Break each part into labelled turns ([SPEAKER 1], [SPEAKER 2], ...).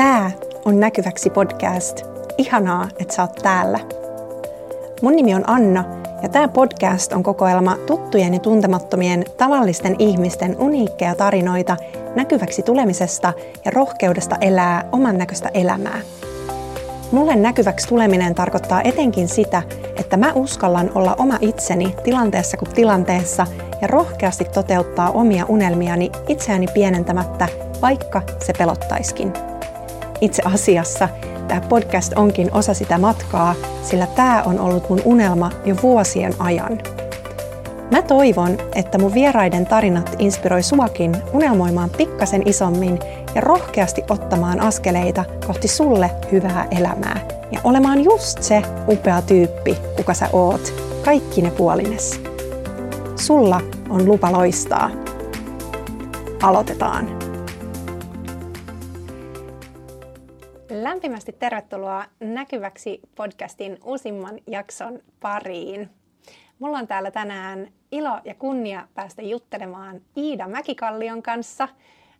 [SPEAKER 1] Tää on Näkyväksi podcast. Ihanaa, että sä oot täällä. Mun nimi on Anna ja tämä podcast on kokoelma tuttujen ja tuntemattomien tavallisten ihmisten uniikkeja tarinoita näkyväksi tulemisesta ja rohkeudesta elää oman näköistä elämää. Mulle näkyväksi tuleminen tarkoittaa etenkin sitä, että mä uskallan olla oma itseni tilanteessa kuin tilanteessa ja rohkeasti toteuttaa omia unelmiani itseäni pienentämättä, vaikka se pelottaiskin. Itse asiassa tämä podcast onkin osa sitä matkaa, sillä tämä on ollut mun unelma jo vuosien ajan. Mä toivon, että mun vieraiden tarinat inspiroi suakin unelmoimaan pikkasen isommin ja rohkeasti ottamaan askeleita kohti sulle hyvää elämää. Ja olemaan just se upea tyyppi, kuka sä oot, kaikki ne puolines. Sulla on lupa loistaa. Aloitetaan. Lämpimästi tervetuloa Näkyväksi podcastin uusimman jakson pariin. Mulla on täällä tänään ilo ja kunnia päästä juttelemaan Iida Mäkikallion kanssa.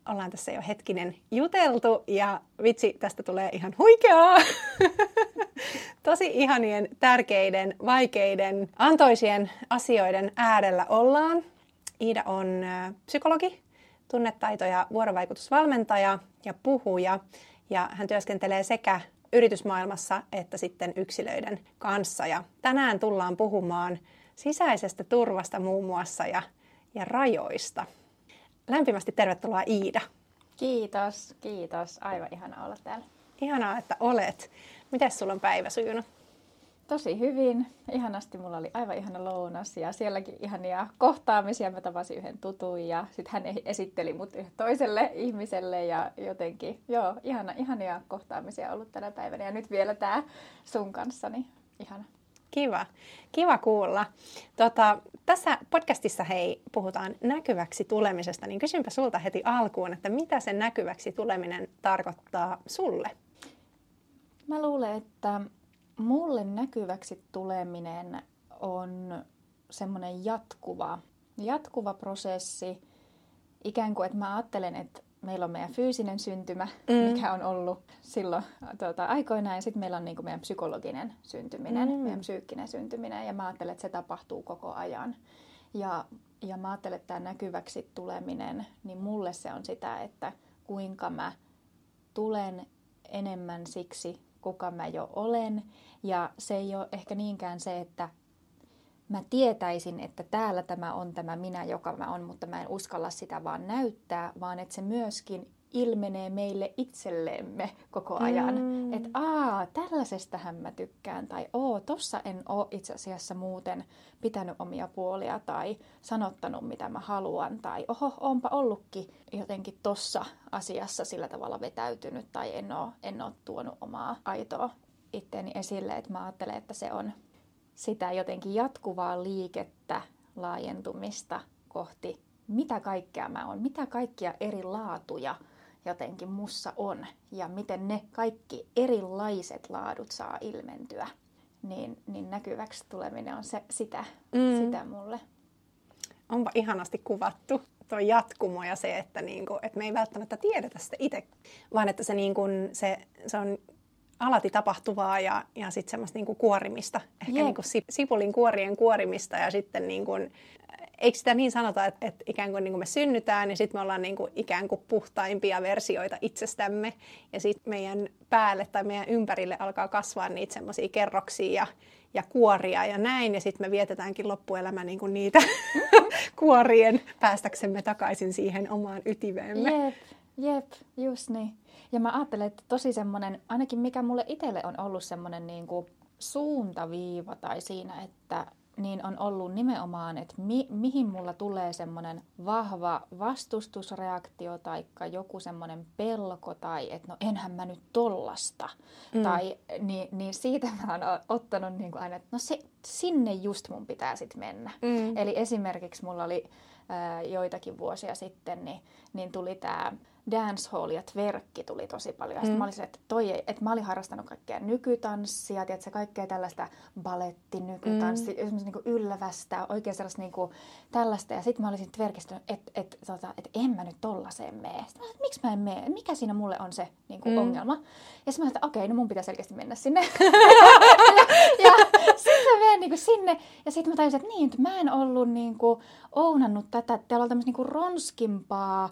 [SPEAKER 1] Ollaan tässä jo hetkinen juteltu ja vitsi, tästä tulee ihan huikeaa. Tosi ihanien, tärkeiden, vaikeiden, antoisien asioiden äärellä ollaan. Iida on psykologi, tunnetaito- ja vuorovaikutusvalmentaja ja puhuja ja hän työskentelee sekä yritysmaailmassa että sitten yksilöiden kanssa. Ja tänään tullaan puhumaan sisäisestä turvasta muun muassa ja, ja rajoista. Lämpimästi tervetuloa Iida.
[SPEAKER 2] Kiitos, kiitos. Aivan ihana olla täällä.
[SPEAKER 1] Ihanaa, että olet. Miten sulla on päivä sujunut?
[SPEAKER 2] Tosi hyvin. Ihanasti mulla oli aivan ihana lounas ja sielläkin ihania kohtaamisia. Mä tapasin yhden tutun ja sitten hän esitteli mut toiselle ihmiselle ja jotenkin, joo, ihana, ihania kohtaamisia ollut tänä päivänä. Ja nyt vielä tää sun kanssa, niin ihana.
[SPEAKER 1] Kiva. Kiva kuulla. Tota, tässä podcastissa hei, puhutaan näkyväksi tulemisesta, niin kysynpä sulta heti alkuun, että mitä se näkyväksi tuleminen tarkoittaa sulle?
[SPEAKER 2] Mä luulen, että mulle näkyväksi tuleminen on semmoinen jatkuva, jatkuva prosessi. Ikään kuin, että mä ajattelen, että meillä on meidän fyysinen syntymä, mm. mikä on ollut silloin tuota, aikoinaan, ja sitten meillä on niin kuin meidän psykologinen syntyminen, mm. meidän psyykkinen syntyminen, ja mä ajattelen, että se tapahtuu koko ajan. Ja, ja mä ajattelen, että tämä näkyväksi tuleminen, niin mulle se on sitä, että kuinka mä tulen enemmän siksi, kuka mä jo olen. Ja se ei ole ehkä niinkään se, että mä tietäisin, että täällä tämä on tämä minä, joka mä on, mutta mä en uskalla sitä vaan näyttää, vaan että se myöskin ilmenee meille itsellemme koko ajan. Mm. Että aa, tällaisestahan mä tykkään, tai oo, tossa en oo itse asiassa muuten pitänyt omia puolia, tai sanottanut mitä mä haluan, tai oho, onpa ollutkin jotenkin tossa asiassa sillä tavalla vetäytynyt, tai en oo, en oo tuonut omaa aitoa itteeni esille, että mä ajattelen, että se on sitä jotenkin jatkuvaa liikettä, laajentumista kohti, mitä kaikkea mä oon, mitä kaikkia eri laatuja jotenkin mussa on ja miten ne kaikki erilaiset laadut saa ilmentyä, niin, niin näkyväksi tuleminen on se, sitä, mm. sitä mulle.
[SPEAKER 1] Onpa ihanasti kuvattu tuo jatkumo ja se, että, niinku, että me ei välttämättä tiedetä sitä itse, vaan että se, niinku, se, se on alati tapahtuvaa ja, ja sitten semmoista niinku kuorimista, ehkä yep. niinku sipulin kuorien kuorimista ja sitten niinku, eikö sitä niin sanota, että, että ikään kuin, niin kuin me synnytään ja sitten me ollaan niin kuin ikään kuin puhtaimpia versioita itsestämme ja sitten meidän päälle tai meidän ympärille alkaa kasvaa niitä semmoisia kerroksia ja, ja kuoria ja näin ja sitten me vietetäänkin loppuelämä niin kuin niitä kuorien päästäksemme takaisin siihen omaan ytiveemme.
[SPEAKER 2] Jep, jep, just niin. Ja mä ajattelen, että tosi semmoinen, ainakin mikä mulle itselle on ollut semmoinen niin kuin suuntaviiva tai siinä, että niin on ollut nimenomaan, että mi, mihin mulla tulee semmoinen vahva vastustusreaktio tai joku semmoinen pelko tai että no enhän mä nyt tollasta. Mm. Tai, niin, niin siitä mä oon ottanut niin kuin aina, että no se, sinne just mun pitää sitten mennä. Mm. Eli esimerkiksi mulla oli ää, joitakin vuosia sitten, niin, niin tuli tämä dancehall ja twerkki tuli tosi paljon. Ja mm. mä olin se, että, toi ei, että mä olin harrastanut kaikkea nykytanssia, tiedätkö, kaikkea tällaista baletti, nykytanssi, mm. niin kuin yllävästä, oikein sellaista niin kuin, tällaista. Ja sitten mä olisin twerkistynyt, että et, tota, et en mä nyt tollaseen mene. Sitten mä että miksi mä en mene? Mikä siinä mulle on se niin kuin mm. ongelma? Ja sitten mä että okei, no mun pitää selkeästi mennä sinne. ja, ja sitten mä menen niin kuin sinne. Ja sitten mä tajusin, että niin, että mä en ollut niin kuin, ounannut tätä, että täällä on tämmöistä niin kuin ronskimpaa,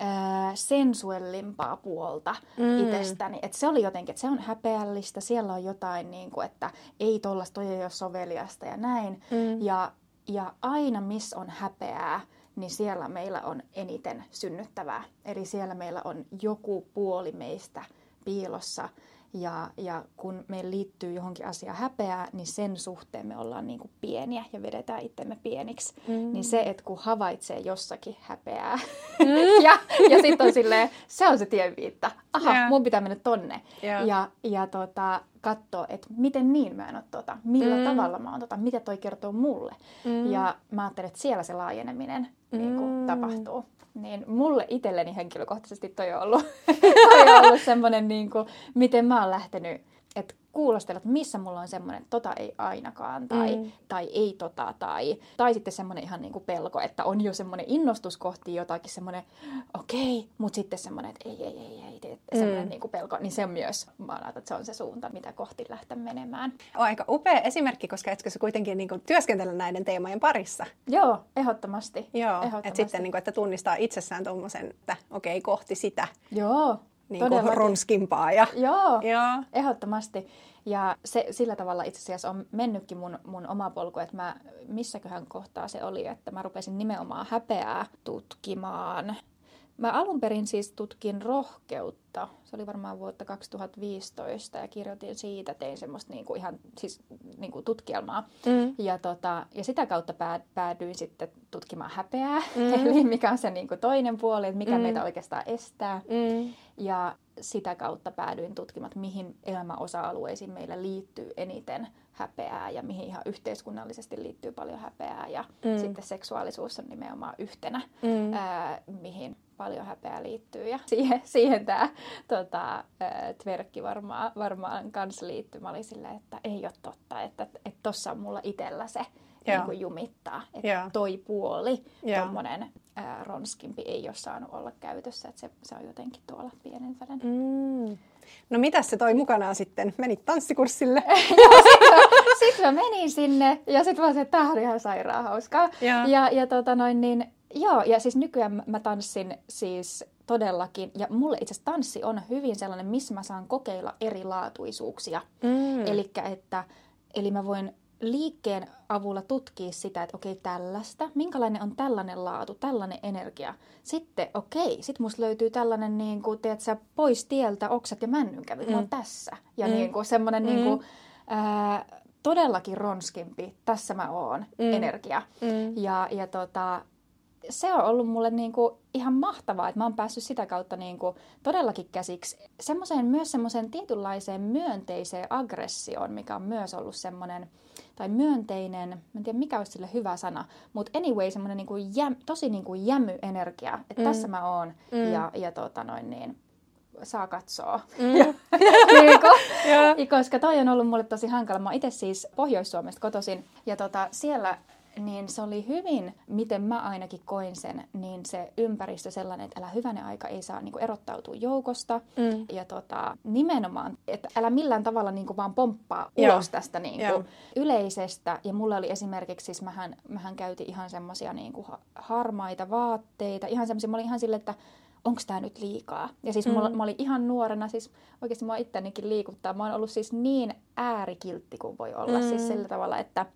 [SPEAKER 2] ää, sensuellimpaa puolta mm. itsestäni. Et se oli jotenkin, että se on häpeällistä, siellä on jotain, niin kuin, että ei tollasta, toi ei ole soveliasta ja näin. Mm. Ja, ja aina missä on häpeää, niin siellä meillä on eniten synnyttävää. Eli siellä meillä on joku puoli meistä piilossa, ja, ja kun me liittyy johonkin asiaan häpeää, niin sen suhteen me ollaan niin kuin pieniä ja vedetään itsemme pieniksi. Mm. Niin se, että kun havaitsee jossakin häpeää mm. ja, ja sitten on silleen, se on se tienviitta. Aha, yeah. mun pitää mennä tonne. Yeah. Ja, ja tota, katsoa, että miten niin mä en ole tota, millä mm. tavalla mä oon tota, mitä toi kertoo mulle. Mm. Ja mä ajattelen, että siellä se laajeneminen mm. niin kuin, tapahtuu niin mulle itselleni henkilökohtaisesti toi on ollut, toi on ollut semmoinen, niin kuin, miten mä oon lähtenyt, kuulostella, että missä mulla on semmoinen, tota ei ainakaan, tai, mm. tai ei tota, tai, tai sitten semmoinen ihan niin kuin pelko, että on jo semmoinen innostus kohti jotakin, semmoinen okei, okay, mutta sitten semmoinen, että ei, ei, ei, ei, ei semmoinen mm. niin kuin pelko, niin se on myös, mä ajattelen, että se on se suunta, mitä kohti lähteä menemään.
[SPEAKER 1] On aika upea esimerkki, koska etkö se kuitenkin niin kuin työskentellä näiden teemojen parissa?
[SPEAKER 2] Joo, ehdottomasti.
[SPEAKER 1] Joo, ehdottomasti. että sitten niin kuin, että tunnistaa itsessään tuommoisen, että okei, okay, kohti sitä.
[SPEAKER 2] Joo,
[SPEAKER 1] niin kuin ronskimpaa. Ja...
[SPEAKER 2] Joo, Joo, ehdottomasti. Ja se sillä tavalla itse asiassa on mennytkin mun, mun oma polku, että mä, missäköhän kohtaa se oli, että mä rupesin nimenomaan häpeää tutkimaan. Mä alun perin siis tutkin rohkeutta. Se oli varmaan vuotta 2015 ja kirjoitin siitä, tein semmoista niinku ihan siis niinku tutkielmaa. Mm. Ja, tota, ja sitä kautta päädyin sitten tutkimaan häpeää, mm. eli mikä on se niinku toinen puoli, että mikä mm. meitä oikeastaan estää. Mm. Ja sitä kautta päädyin tutkimaan, että mihin elämäosa-alueisiin meillä liittyy eniten häpeää ja mihin ihan yhteiskunnallisesti liittyy paljon häpeää. Ja mm. sitten seksuaalisuus on nimenomaan yhtenä, mm. ää, mihin paljon häpeää liittyy. Ja siihen, siihen tämä tota, tverkki varmaan, varmaan kanssa liittyy. Mä olin silleen, että ei ole totta, että tuossa on mulla itsellä se niin kuin jumittaa. Että toi puoli, tuommoinen ronskimpi ei ole saanut olla käytössä, että se, se on jotenkin tuolla pienempänä. Mm.
[SPEAKER 1] No mitä se toi mukanaan sitten? Menit tanssikurssille?
[SPEAKER 2] Sitten sit mä menin sinne ja sitten mä että tämä oli ihan sairaan hauskaa. Ja, ja, ja tota noin, niin, joo, ja siis nykyään mä tanssin siis todellakin, ja mulle itse asiassa tanssi on hyvin sellainen, missä mä saan kokeilla erilaatuisuuksia. Mm. Elikkä, että, eli mä voin liikkeen avulla tutkia sitä, että okei, tällaista, minkälainen on tällainen laatu, tällainen energia. Sitten, okei, sitten musta löytyy tällainen, niin kuin, tiedätkö, pois tieltä oksat ja männynkävyt, mm. on tässä. Ja mm. niin kuin, semmoinen mm. niin kuin, ää, todellakin ronskimpi, tässä mä oon, mm. energia. Mm. Ja, ja tota, se on ollut mulle niin kuin ihan mahtavaa, että mä oon päässyt sitä kautta niin kuin todellakin käsiksi semmoiseen, myös semmoiseen tietynlaiseen myönteiseen aggressioon, mikä on myös ollut semmoinen, tai myönteinen, mä en tiedä mikä olisi sille hyvä sana, mutta anyway semmoinen niin kuin jäm, tosi niin kuin jämy energia, että mm. tässä mä oon mm. ja, ja tota noin niin, saa katsoa. Mm. niin kuin, koska toi on ollut mulle tosi hankala. Mä itse siis Pohjois-Suomesta kotoisin ja tota, siellä niin se oli hyvin, miten mä ainakin koin sen, niin se ympäristö sellainen, että älä hyvänen aika ei saa niin kuin, erottautua joukosta. Mm. Ja tota, nimenomaan, että älä millään tavalla niin kuin, vaan pomppaa Joo. ulos tästä niin kuin, yleisestä. Ja mulla oli esimerkiksi, siis mähän, mähän käytin ihan semmoisia niin kuin, harmaita vaatteita, ihan semmoisia, mä olin ihan silleen, että onko tämä nyt liikaa? Ja siis mm. mulla, mä olin ihan nuorena, siis oikeasti mua ittenikin liikuttaa. Mä oon ollut siis niin äärikiltti kuin voi olla, siis mm. siis sillä tavalla, että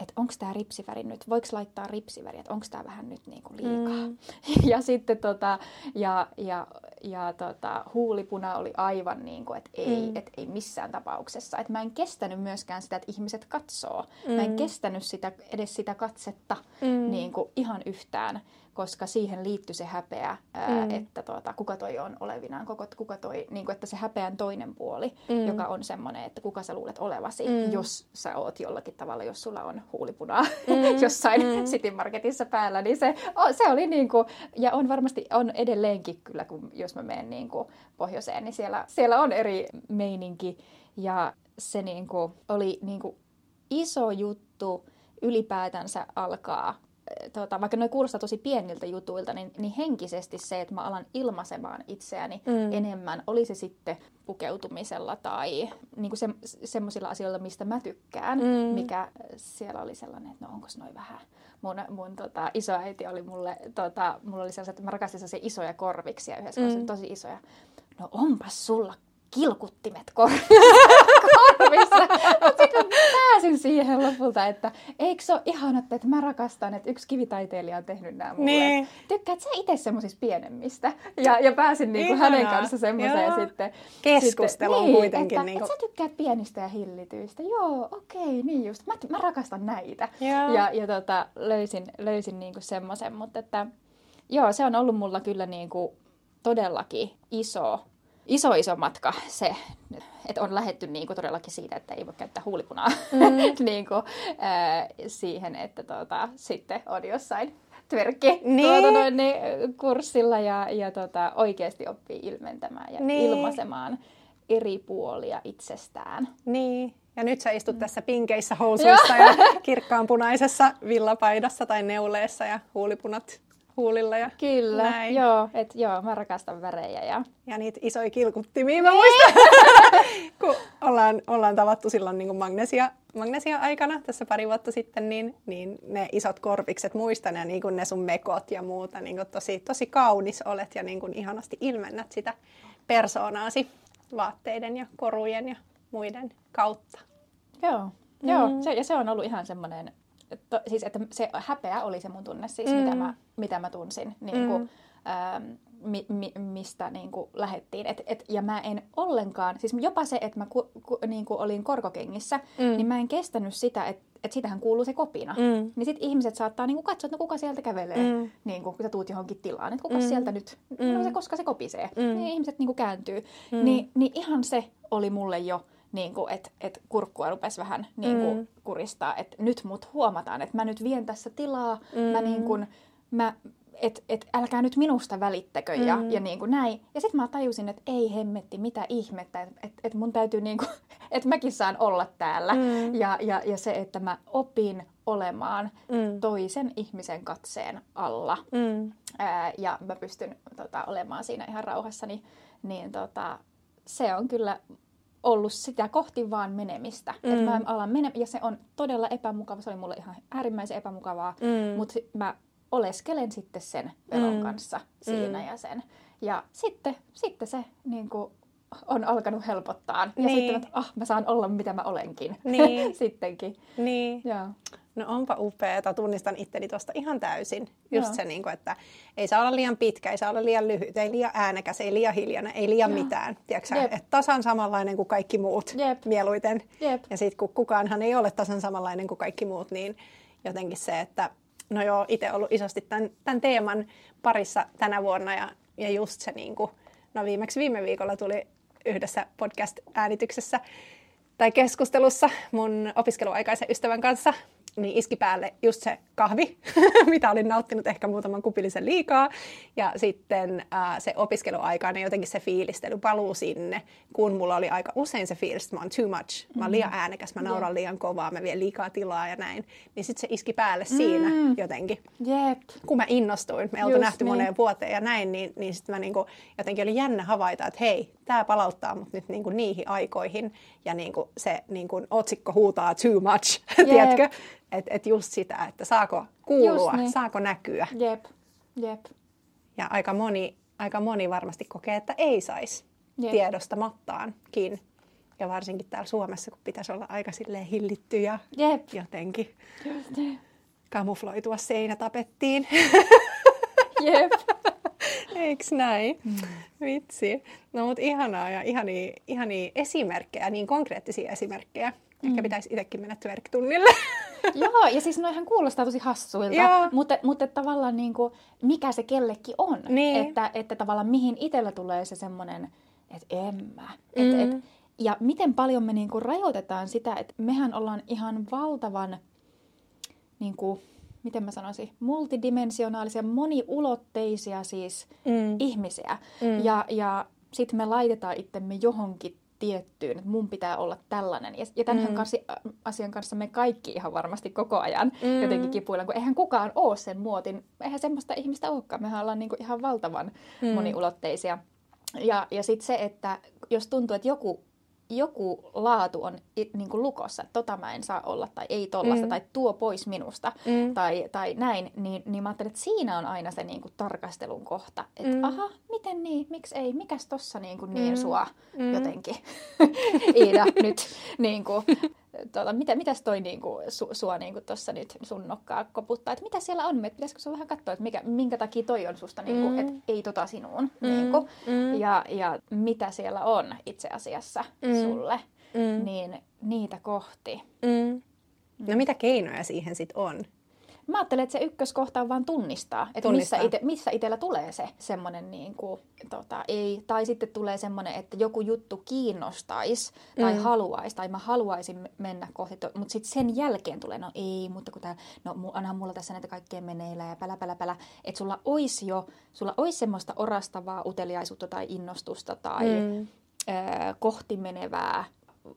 [SPEAKER 2] että onko tämä ripsiväri nyt, voiko laittaa ripsiväri, että onko tämä vähän nyt niinku liikaa. Mm. Ja sitten tota, ja, ja, ja tota, huulipuna oli aivan niin kuin, että ei, mm. et ei missään tapauksessa. Että mä en kestänyt myöskään sitä, että ihmiset katsoo. Mm. Mä en mm. kestänyt sitä, edes sitä katsetta mm. niin kuin ihan yhtään koska siihen liittyy se häpeä, ää, mm. että tuota, kuka toi on olevinaan, koko, kuka toi, niin kuin, että se häpeän toinen puoli, mm. joka on semmoinen, että kuka sä luulet olevasi, mm. jos sä oot jollakin tavalla, jos sulla on huulipunaa mm. jossain mm. City Marketissa päällä, niin se, se oli niin kuin, ja on varmasti on edelleenkin kyllä, kun jos mä menen niin kuin pohjoiseen, niin siellä, siellä on eri meininki, ja se niin kuin oli niin kuin iso juttu ylipäätänsä alkaa tota, vaikka ne kuulostaa tosi pieniltä jutuilta, niin, niin henkisesti se, että mä alan ilmaisemaan itseäni mm. enemmän, oli se sitten pukeutumisella tai niin se, semmoisilla asioilla, mistä mä tykkään, mm. mikä siellä oli sellainen, että no onko noin vähän. Mun, mun tota, isoäiti oli mulle, tota, mulla oli sellaiset, että mä rakastin sellaisia isoja korviksia yhdessä, mm. tosi isoja. No onpas sulla kilkuttimet korvissa. Mutta sitten pääsin siihen lopulta, että eikö se ole ihana, että mä rakastan, että yksi kivitaiteilija on tehnyt nämä mulle. Niin. Tykkäät sä itse semmoisista pienemmistä? Ja, ja pääsin niinku hänen kanssa semmoiseen sitten.
[SPEAKER 1] Keskusteluun
[SPEAKER 2] sitten,
[SPEAKER 1] kuitenkin.
[SPEAKER 2] Että,
[SPEAKER 1] niinku.
[SPEAKER 2] että sä tykkäät pienistä ja hillityistä. Joo, okei, okay, niin just. Mä, mä rakastan näitä. Ja, ja, ja tota, löysin, löysin niinku semmoisen, mutta että joo, se on ollut mulla kyllä niinku todellakin iso iso iso matka se, että on lähetty niin kuin todellakin siitä, että ei voi käyttää huulipunaa mm. niin kuin, äh, siihen, että tuota, sitten on jossain tverkki niin. tuota noin, niin, kurssilla ja, ja tota, oikeasti oppii ilmentämään ja niin. ilmaisemaan eri puolia itsestään.
[SPEAKER 1] Niin. Ja nyt sä istut tässä pinkeissä housuissa ja kirkkaanpunaisessa villapaidassa tai neuleessa ja huulipunat huulilla. Ja
[SPEAKER 2] Kyllä, näin. joo, et, joo, mä rakastan värejä. Ja,
[SPEAKER 1] ja niitä isoja kilkuttimia mä muistan, kun ollaan, ollaan tavattu silloin niin magnesia, magnesia-aikana tässä pari vuotta sitten, niin, niin ne isot korvikset muistan ja niin kuin ne sun mekot ja muuta, niin kuin tosi, tosi kaunis olet ja niin kuin ihanasti ilmennät sitä persoonaasi vaatteiden ja korujen ja muiden kautta.
[SPEAKER 2] Joo, mm. joo se, ja se on ollut ihan semmoinen to, siis että se häpeä oli se mun tunne siis, mm. mitä, mä, mitä mä tunsin. Niin kuin, mm. ähm, mi, mi, mistä niin kuin lähettiin. Et, et, ja mä en ollenkaan, siis jopa se, että mä ku, ku, niin kuin olin korkokengissä, mm. niin mä en kestänyt sitä, että et sitähän kuuluu se kopina. Mm. Niin sitten ihmiset saattaa niin kuin katsoa, että no kuka sieltä kävelee, mm. niin kuin, kun sä tuut johonkin tilaan. Että kuka mm. sieltä nyt, mm. no se, koska se kopisee. Mm. Niin ihmiset niin kuin kääntyy. Mm. Ni, niin ihan se oli mulle jo niin kuin, että et kurkkua rupesi vähän niin kuin, mm. kuristaa, että nyt mut huomataan, että mä nyt vien tässä tilaa, mm. mä niin kuin, mä, että et, älkää nyt minusta välittäkö ja, mm. ja niin kuin näin. Ja sitten mä tajusin, että ei hemmetti, mitä ihmettä, että et, et mun täytyy niin kuin, että mäkin saan olla täällä. Mm. Ja, ja, ja se, että mä opin olemaan mm. toisen ihmisen katseen alla. Mm. Ää, ja mä pystyn tota, olemaan siinä ihan rauhassa, niin, niin tota, se on kyllä ollut sitä kohti vaan menemistä. Mm. Että mä alan mene- ja se on todella epämukava. Se oli mulle ihan äärimmäisen epämukavaa, mm. mutta mä oleskelen sitten sen pelon mm. kanssa siinä mm. ja sen. Ja sitten, sitten se niin kuin, on alkanut helpottaa. Ja niin. sitten, että ah, mä saan olla mitä mä olenkin niin. sittenkin.
[SPEAKER 1] Niin. Joo. No onpa upeeta, tunnistan itteni tuosta ihan täysin. Just Joo. se, niin kuin, että ei saa olla liian pitkä, ei saa olla liian lyhyt, ei liian äänekäs, ei liian hiljainen, ei liian Joo. mitään. Tiedätkö että tasan samanlainen kuin kaikki muut Jep. mieluiten. Jep. Ja sitten kun kukaanhan ei ole tasan samanlainen kuin kaikki muut, niin jotenkin se, että no joo, itse ollut isosti tämän, tämän teeman parissa tänä vuonna ja, ja just se, niin kuin, no viimeksi viime viikolla tuli yhdessä podcast-äänityksessä tai keskustelussa mun opiskeluaikaisen ystävän kanssa niin iski päälle just se kahvi, mitä olin nauttinut ehkä muutaman kupillisen liikaa. Ja sitten ää, se opiskeluaika, niin jotenkin se fiilistely paluu sinne, kun mulla oli aika usein se fiilis, että mä oon too much, mä oon liian mm. äänekäs, mä nauran liian kovaa, mä vien liikaa tilaa ja näin. Niin sitten se iski päälle mm. siinä jotenkin.
[SPEAKER 2] Jep.
[SPEAKER 1] Kun mä innostuin, me oltu nähty niin. moneen vuoteen ja näin, niin, niin sitten mä niinku, jotenkin oli jännä havaita, että hei, tämä palauttaa mut nyt niinku niihin aikoihin. Ja niinku se niinku otsikko huutaa too much, tiedätkö? Että et just sitä, että saako kuulua, niin. saako näkyä.
[SPEAKER 2] Jep, jep.
[SPEAKER 1] Ja aika moni, aika moni varmasti kokee, että ei saisi tiedostamattaankin. Ja varsinkin täällä Suomessa, kun pitäisi olla aika silleen hillitty ja
[SPEAKER 2] Jep.
[SPEAKER 1] jotenkin kamufloitua seinätapettiin.
[SPEAKER 2] Jep.
[SPEAKER 1] Eiks näin? Mm. Vitsi. No mut ihanaa ja ihania, ihania esimerkkejä, niin konkreettisia esimerkkejä. Mm. Ehkä pitäisi itsekin mennä twerk-tunnille.
[SPEAKER 2] Joo, ja siis noihän kuulostaa tosi hassuilta,
[SPEAKER 1] Joo.
[SPEAKER 2] mutta, mutta tavallaan niin kuin, mikä se kellekin on.
[SPEAKER 1] Niin.
[SPEAKER 2] Että, että tavallaan mihin itsellä tulee se semmoinen, että en mä. Et,
[SPEAKER 1] Mm.
[SPEAKER 2] et, ja miten paljon me niin kuin rajoitetaan sitä, että mehän ollaan ihan valtavan, niin kuin, miten mä sanoisin, multidimensionaalisia, moniulotteisia siis
[SPEAKER 1] Mm.
[SPEAKER 2] ihmisiä.
[SPEAKER 1] Mm.
[SPEAKER 2] Ja, ja sitten me laitetaan itsemme johonkin tiettyyn, että mun pitää olla tällainen. Ja, ja tämän
[SPEAKER 1] Mm.
[SPEAKER 2] kanssa, asian kanssa me kaikki ihan varmasti koko ajan
[SPEAKER 1] Mm.
[SPEAKER 2] jotenkin kipuillaan, kun eihän kukaan ole sen muotin. Eihän semmoista ihmistä olekaan. Mehän ollaan niinku ihan valtavan
[SPEAKER 1] Mm.
[SPEAKER 2] moniulotteisia. Ja, ja sitten se, että jos tuntuu, että joku, joku laatu on i- niinku lukossa, että tota mä en saa olla tai ei tollasta
[SPEAKER 1] Mm.
[SPEAKER 2] tai tuo pois minusta
[SPEAKER 1] Mm.
[SPEAKER 2] tai, tai näin, niin, niin mä ajattelen, että siinä on aina se niinku tarkastelun kohta. Että
[SPEAKER 1] Mm.
[SPEAKER 2] aha, miten niin, miksi ei, mikäs tossa niinku niin
[SPEAKER 1] Mm.
[SPEAKER 2] sua
[SPEAKER 1] Mm.
[SPEAKER 2] jotenkin, Iida, nyt niinku, tuota, mitä, mitäs toi niinku, su, sua niinku tuossa nyt sun nokkaa koputtaa, että mitä siellä on, että pitäisikö sun vähän katsoa, että mikä, minkä takia toi on susta, niinku,
[SPEAKER 1] Mm.
[SPEAKER 2] että ei tota sinuun,
[SPEAKER 1] Mm.
[SPEAKER 2] niinku,
[SPEAKER 1] Mm.
[SPEAKER 2] ja, ja mitä siellä on itse asiassa
[SPEAKER 1] Mm.
[SPEAKER 2] sulle,
[SPEAKER 1] Mm.
[SPEAKER 2] niin niitä kohti.
[SPEAKER 1] Mm. No mitä keinoja siihen sitten on?
[SPEAKER 2] Mä ajattelen, että se ykköskohta on vaan tunnistaa, että
[SPEAKER 1] Tunnistaa.
[SPEAKER 2] missä, ite, missä itsellä tulee se semmoinen, niin kuin, tota, ei, tai sitten tulee semmoinen, että joku juttu kiinnostaisi tai
[SPEAKER 1] Mm.
[SPEAKER 2] haluaisi, tai mä haluaisin me- mennä kohti, mutta sitten sen jälkeen tulee, no ei, mutta kun tää, no onhan mulla tässä näitä kaikkea meneillä ja pälä, pälä, pälä, että sulla olisi jo, sulla olisi semmoista orastavaa uteliaisuutta tai innostusta tai
[SPEAKER 1] Mm.
[SPEAKER 2] ö, kohti menevää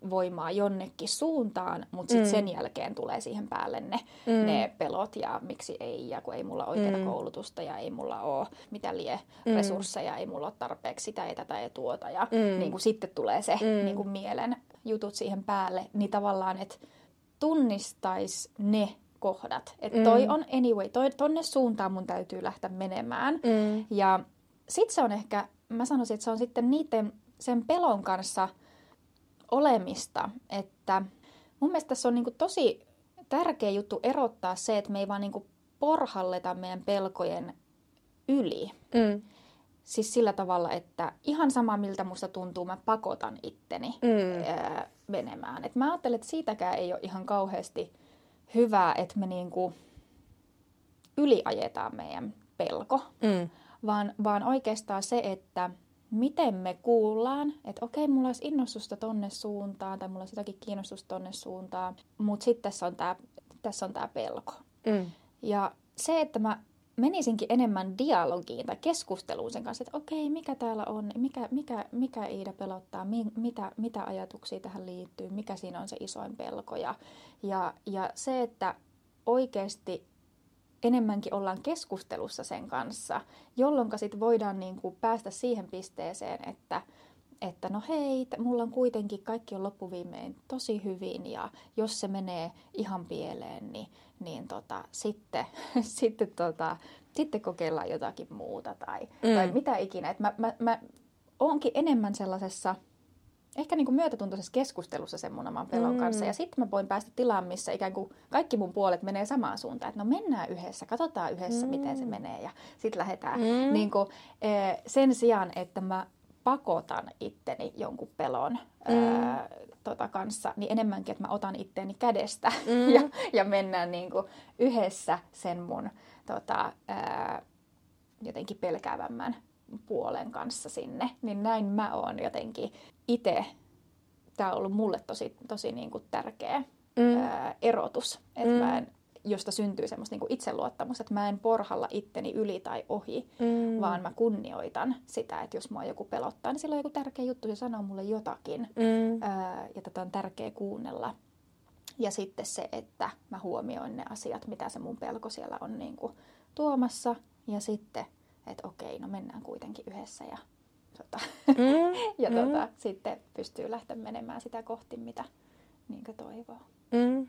[SPEAKER 2] voimaa jonnekin suuntaan, mutta sitten
[SPEAKER 1] Mm.
[SPEAKER 2] sen jälkeen tulee siihen päälle ne,
[SPEAKER 1] Mm.
[SPEAKER 2] ne pelot ja miksi ei, ja kun ei mulla oikeaa
[SPEAKER 1] Mm.
[SPEAKER 2] koulutusta ja ei mulla ole mitä lie
[SPEAKER 1] Mm.
[SPEAKER 2] resursseja, ei mulla ole tarpeeksi sitä ja tätä ja tuota. Ja
[SPEAKER 1] Mm.
[SPEAKER 2] niin kuin sitten tulee se
[SPEAKER 1] Mm.
[SPEAKER 2] niin kuin mielen jutut siihen päälle, niin tavallaan, että tunnistaisi ne kohdat. Että toi
[SPEAKER 1] Mm.
[SPEAKER 2] on anyway, toi, tonne suuntaan mun täytyy lähteä menemään.
[SPEAKER 1] Mm.
[SPEAKER 2] Ja sitten se on ehkä, mä sanoisin, että se on sitten niiden, sen pelon kanssa olemista, että mun mielestä tässä on niinku tosi tärkeä juttu erottaa se, että me ei vaan niinku porhalleta meidän pelkojen yli.
[SPEAKER 1] Mm.
[SPEAKER 2] Siis sillä tavalla, että ihan sama miltä musta tuntuu, mä pakotan itteni
[SPEAKER 1] Mm.
[SPEAKER 2] ää, menemään. Et mä ajattelen, että siitäkään ei ole ihan kauheasti hyvää, että me niinku yliajetaan meidän pelko
[SPEAKER 1] Mm.
[SPEAKER 2] vaan, vaan oikeastaan se, että miten me kuullaan, että okei, mulla olisi innostusta tonne suuntaan tai mulla olisi jotakin kiinnostusta tonne suuntaan, mutta sitten tässä on tämä tässä on tää pelko.
[SPEAKER 1] Mm.
[SPEAKER 2] Ja se, että mä menisinkin enemmän dialogiin tai keskusteluun sen kanssa, että okei, mikä täällä on, mikä, mikä, mikä Iida pelottaa, mi, mitä, mitä ajatuksia tähän liittyy, mikä siinä on se isoin pelko. Ja, ja, ja se, että oikeasti enemmänkin ollaan keskustelussa sen kanssa, jolloin sitten voidaan niin kuin päästä siihen pisteeseen, että, että no hei, mulla on kuitenkin kaikki on loppuviimein tosi hyvin ja jos se menee ihan pieleen, niin, niin tota, sitten, sitten, tota, sitten kokeillaan jotakin muuta tai, mm. tai mitä ikinä. Et mä, mä, mä oonkin enemmän sellaisessa ehkä niin kuin myötätuntoisessa keskustelussa sen mun oman pelon
[SPEAKER 1] Mm.
[SPEAKER 2] kanssa. Ja sitten mä voin päästä tilaan, missä ikään kuin kaikki mun puolet menee samaan suuntaan. Että no mennään yhdessä, katsotaan yhdessä, mm. miten se menee ja sitten lähdetään.
[SPEAKER 1] Mm.
[SPEAKER 2] Niin kuin, eh, sen sijaan, että mä pakotan itteni jonkun pelon
[SPEAKER 1] Mm.
[SPEAKER 2] ää, tota kanssa, niin enemmänkin, että mä otan itteni kädestä
[SPEAKER 1] Mm.
[SPEAKER 2] ja, ja mennään niin kuin yhdessä sen mun tota, ää, jotenkin pelkäävämmän puolen kanssa sinne. Niin näin mä oon jotenkin itse, tämä on ollut mulle tosi, tosi niin kuin tärkeä
[SPEAKER 1] Mm.
[SPEAKER 2] ää, erotus, että
[SPEAKER 1] Mm.
[SPEAKER 2] mä en, josta syntyy semmoista niin kuin itseluottamusta, että mä en porhalla itteni yli tai ohi,
[SPEAKER 1] Mm.
[SPEAKER 2] vaan mä kunnioitan sitä, että jos mua joku pelottaa, niin sillä on joku tärkeä juttu, se sanoo mulle jotakin
[SPEAKER 1] Mm.
[SPEAKER 2] ää, ja tätä on tärkeä kuunnella. Ja sitten se, että mä huomioin ne asiat, mitä se mun pelko siellä on niin kuin tuomassa. Ja sitten, että okei, no mennään kuitenkin yhdessä ja, tota,
[SPEAKER 1] Mm.
[SPEAKER 2] ja
[SPEAKER 1] Mm.
[SPEAKER 2] tota, sitten pystyy lähteä menemään sitä kohti, mitä niin toivoo.
[SPEAKER 1] Mm.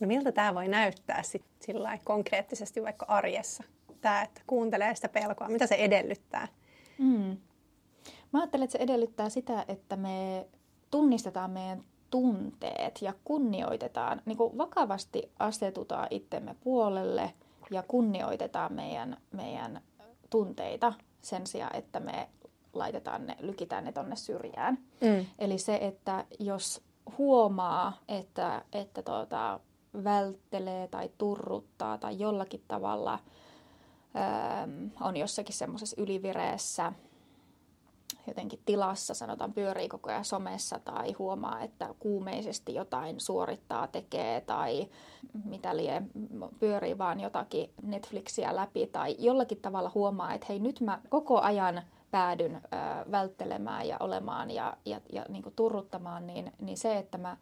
[SPEAKER 1] No miltä tämä voi näyttää sit sillä konkreettisesti vaikka arjessa? Tämä, että kuuntelee sitä pelkoa, mitä se edellyttää?
[SPEAKER 2] Mm. Mä ajattelen, että se edellyttää sitä, että me tunnistetaan meidän tunteet ja kunnioitetaan, niin kuin vakavasti asetutaan itsemme puolelle ja kunnioitetaan meidän, meidän tunteita sen sijaan, että me laitetaan ne, lykitään ne tonne syrjään.
[SPEAKER 1] Mm.
[SPEAKER 2] Eli se, että jos huomaa, että, että tota, välttelee tai turruttaa tai jollakin tavalla öö, on jossakin semmoisessa ylivireessä jotenkin tilassa, sanotaan pyörii koko ajan somessa tai huomaa, että kuumeisesti jotain suorittaa, tekee tai mitä lie, pyörii vaan jotakin Netflixiä läpi tai jollakin tavalla huomaa, että hei nyt mä koko ajan päädyn ö, välttelemään ja olemaan ja, ja, ja niin kuin turruttamaan, niin, niin se, että mä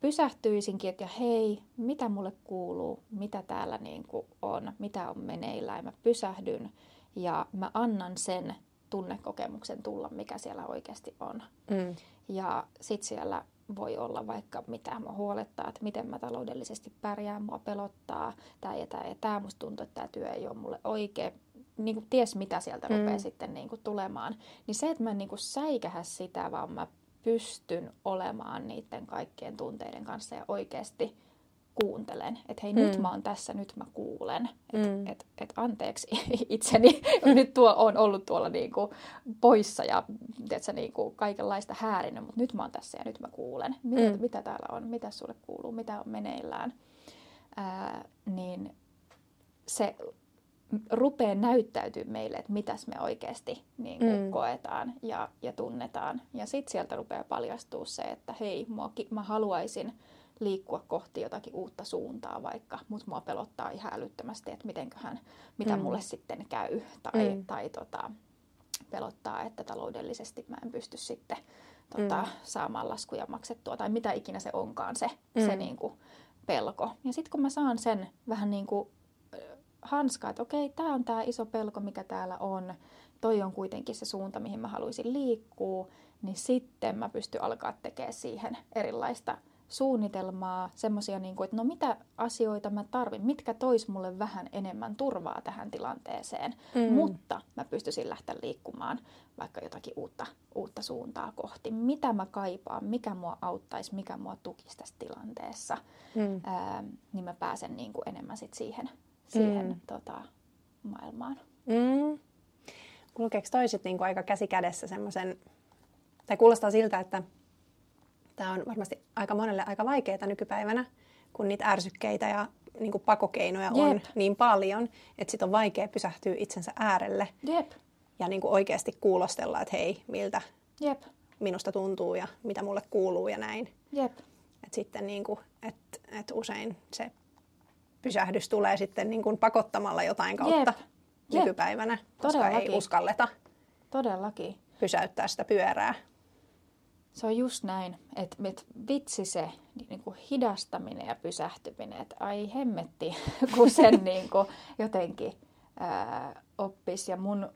[SPEAKER 2] pysähtyisinkin, että hei, mitä mulle kuuluu, mitä täällä niin kuin on, mitä on meneillään, mä pysähdyn ja mä annan sen tunnekokemuksen tulla, mikä siellä oikeasti on. Mm. Ja sitten siellä voi olla vaikka mitä mua huolettaa, että miten mä taloudellisesti pärjään, mua pelottaa, tämä ja tämä ja tämä, musta tuntuu, että tämä työ ei ole mulle oikein, niin kuin ties mitä sieltä mm. rupeaa sitten niin kuin tulemaan. Niin se, että mä en niin kuin säikähä sitä, vaan mä pystyn olemaan niiden kaikkien tunteiden kanssa ja oikeasti kuuntelen. Että hei, mm. nyt mä oon tässä, nyt mä kuulen. Että mm. et, et anteeksi itseni, nyt tuo on ollut tuolla niinku poissa ja tiedätkö, niinku kaikenlaista häärinyt, mutta nyt mä oon tässä ja nyt mä kuulen. Mitä, mm. mitä täällä on, mitä sulle kuuluu, mitä on meneillään. Ää, niin se rupeaa näyttäytyy meille, että mitäs me oikeasti niin kuin mm. koetaan ja, ja tunnetaan. Ja sitten sieltä rupeaa paljastua se, että hei, mua, mä haluaisin liikkua kohti jotakin uutta suuntaa vaikka, mutta mua pelottaa ihan älyttömästi, että mitenköhän, mitä mm. mulle sitten käy. Tai, mm. tai tota, pelottaa, että taloudellisesti mä en pysty sitten tota, mm. saamaan laskuja maksettua tai mitä ikinä se onkaan se, mm. se niin kuin pelko. Ja sitten kun mä saan sen vähän niin kuin hanskaa, että okei, tämä on tämä iso pelko, mikä täällä on, toi on kuitenkin se suunta, mihin mä haluaisin liikkua, niin sitten mä pystyn alkaa tekemään siihen erilaista suunnitelmaa, semmoisia, niin kuin, että no mitä asioita mä tarvin, mitkä tois mulle vähän enemmän turvaa tähän tilanteeseen, mm. mutta mä pystyisin lähteä liikkumaan vaikka jotakin uutta, uutta suuntaa kohti. Mitä mä kaipaan, mikä mua auttaisi, mikä mua tukisi tässä tilanteessa, mm. ää, niin mä pääsen niin kuin enemmän sit siihen, siihen mm. tota, maailmaan.
[SPEAKER 1] Mm. Kulkeeko toiset niin kuin aika käsi kädessä semmoisen, tai kuulostaa siltä, että Tämä on varmasti aika monelle aika vaikeaa nykypäivänä, kun niitä ärsykkeitä ja niin kuin pakokeinoja Jep. on niin paljon, että sitten on vaikea pysähtyä itsensä äärelle
[SPEAKER 2] Jep.
[SPEAKER 1] ja niin kuin oikeasti kuulostella, että hei, miltä
[SPEAKER 2] Jep.
[SPEAKER 1] minusta tuntuu ja mitä mulle kuuluu ja näin.
[SPEAKER 2] Jep.
[SPEAKER 1] Et sitten niin kuin, et, et usein se pysähdys tulee sitten niin kuin pakottamalla jotain kautta Jep. nykypäivänä, Jep. koska Todellakin. ei uskalleta
[SPEAKER 2] Todellakin.
[SPEAKER 1] pysäyttää sitä pyörää.
[SPEAKER 2] Se on just näin, että et vitsi se niin kuin hidastaminen ja pysähtyminen, että ai hemmetti, kun sen niin kuin jotenkin ää, oppisi. Ja mun,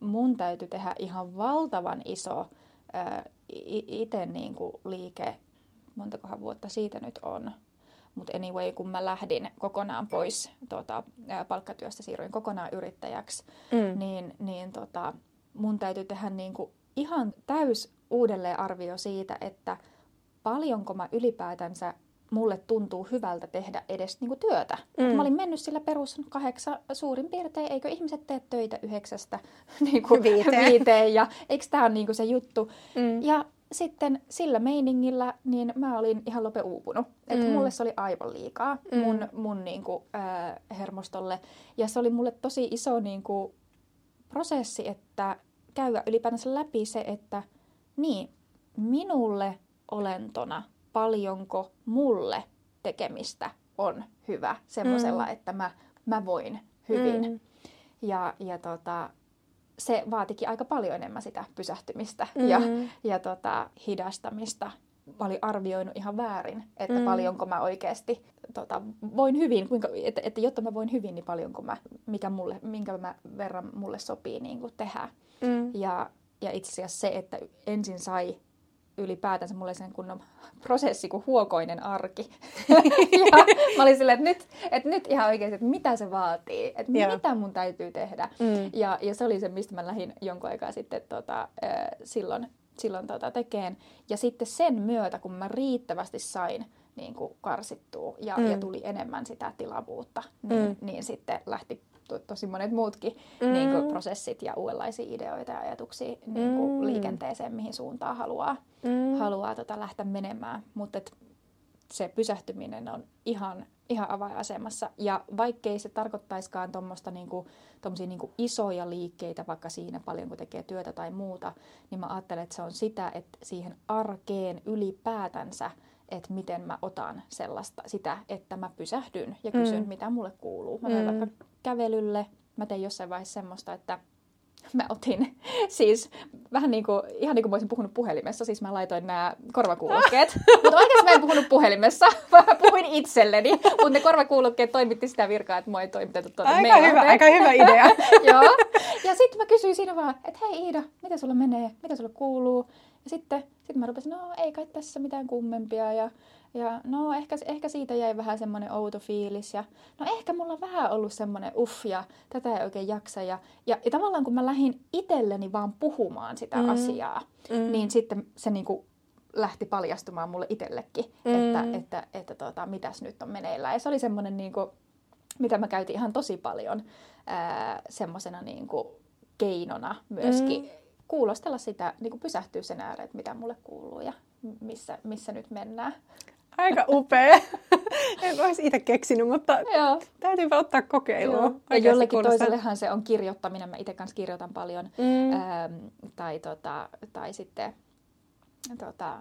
[SPEAKER 2] mun täytyy tehdä ihan valtavan iso itse niin kuin liike, montakohan vuotta siitä nyt on. Mutta anyway, kun mä lähdin kokonaan pois ää, palkkatyöstä, siirryin kokonaan yrittäjäksi, mm. niin, niin tota, mun täytyy tehdä niin kuin ihan täys uudelleenarvio siitä, että paljonko mä ylipäätänsä mulle tuntuu hyvältä tehdä edes niin kuin työtä. Mm. Mä olin mennyt sillä perus kahdeksan suurin piirtein, eikö ihmiset tee töitä yhdeksästä niin kuin viiteen. viiteen ja eikö tämä ole niin kuin se juttu. Mm. Ja sitten sillä meiningillä niin mä olin ihan lope uupunut. Että mm. mulle se oli aivan liikaa mm. mun, mun niin kuin, äh, hermostolle. Ja se oli mulle tosi iso niin kuin, prosessi, että käydä ylipäätänsä läpi se, että – niin, minulle olentona paljonko mulle tekemistä on hyvä semmoisella, mm. että mä, mä voin hyvin. Mm. Ja, ja tota, se vaatikin aika paljon enemmän sitä pysähtymistä mm. ja, ja tota, hidastamista. Mä olin arvioinut ihan väärin, että mm. paljonko mä oikeasti tota, voin hyvin, kuinka, että, että jotta mä voin hyvin, niin paljonko mä, mikä mulle, minkä mä verran mulle sopii niin kuin tehdä. Mm. Ja, ja itse asiassa se, että ensin sai ylipäätänsä mulle sen kunnon prosessi kuin huokoinen arki. ja mä olin silleen, että nyt, että nyt ihan oikeasti, että mitä se vaatii, että Joo. mitä mun täytyy tehdä. Mm. Ja, ja se oli se, mistä mä lähdin jonkun aikaa sitten tota, silloin, silloin tota, tekeen. Ja sitten sen myötä, kun mä riittävästi sain niin kuin karsittua ja, mm. ja tuli enemmän sitä tilavuutta, niin, mm. niin sitten lähti to, tosi monet muutkin mm. niin kuin, prosessit ja uudenlaisia ideoita ja ajatuksia niin kuin, mm. liikenteeseen, mihin suuntaan haluaa, mm. haluaa tota, lähteä menemään. Mutta se pysähtyminen on ihan, ihan avainasemassa. Ja vaikkei se tarkoittaiskaan tuommoista niinku, niinku isoja liikkeitä, vaikka siinä paljon kun tekee työtä tai muuta, niin mä ajattelen, että se on sitä, että siihen arkeen ylipäätänsä, että miten mä otan sellaista, sitä, että mä pysähdyn ja kysyn, mm. mitä mulle kuuluu. Mä menen mm. vaikka kävelylle, mä tein jossain vaiheessa semmoista, että mä otin siis vähän niin kuin, ihan niin kuin mä olisin puhunut puhelimessa, siis mä laitoin nämä korvakuulokkeet. mutta oikeasti mä en puhunut puhelimessa, vaan mä puhuin itselleni, mutta ne korvakuulokkeet toimitti sitä virkaa, että mua ei toimitettu tuonne
[SPEAKER 1] aika hyvä, aika hyvä idea.
[SPEAKER 2] Joo. Ja sitten mä kysyin siinä vaan, että hei Iida, mitä sulla menee, mitä sulla kuuluu? Ja sitten sit mä rupesin, no ei kai tässä mitään kummempia ja ja no ehkä, ehkä siitä jäi vähän semmoinen outo fiilis ja no ehkä mulla on vähän ollut semmoinen uff ja tätä ei oikein jaksa. Ja, ja, ja tavallaan kun mä lähdin itselleni vaan puhumaan sitä mm. asiaa, mm. niin sitten se niinku lähti paljastumaan mulle itsellekin, mm. että, että, että tota, mitäs nyt on meneillään. Ja se oli semmoinen, niinku, mitä mä käytin ihan tosi paljon semmoisena niinku, keinona myöskin mm. Kuulostella sitä, niinku pysähtyä sen ääreen, että mitä mulle kuuluu ja missä, missä nyt mennään.
[SPEAKER 1] Aika upea. en olisi itse keksinyt, mutta Joo. täytyypä ottaa kokeilua.
[SPEAKER 2] Ja jollekin kuulostaa. toisellehan se on kirjoittaminen. Mä itse kanssa kirjoitan paljon. Mm. Ähm, tai, tota, tai sitten tota,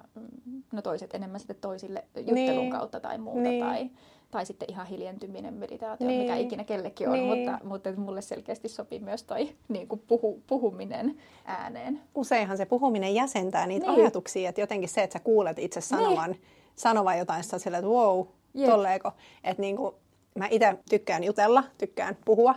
[SPEAKER 2] no toiset enemmän sitten toisille juttelun niin. kautta tai muuta. Niin. Tai, tai sitten ihan hiljentyminen, meditaatio, niin. mikä ikinä kellekin on, niin. mutta, mutta mulle selkeästi sopii myös toi niin kuin puhu, puhuminen ääneen.
[SPEAKER 1] Useinhan se puhuminen jäsentää niitä niin. ajatuksia, että jotenkin se, että sä kuulet itse sanovan, niin sanovan jotain sillä, että wow, yep. tolleeko. Että niinku, mä itse tykkään jutella, tykkään puhua,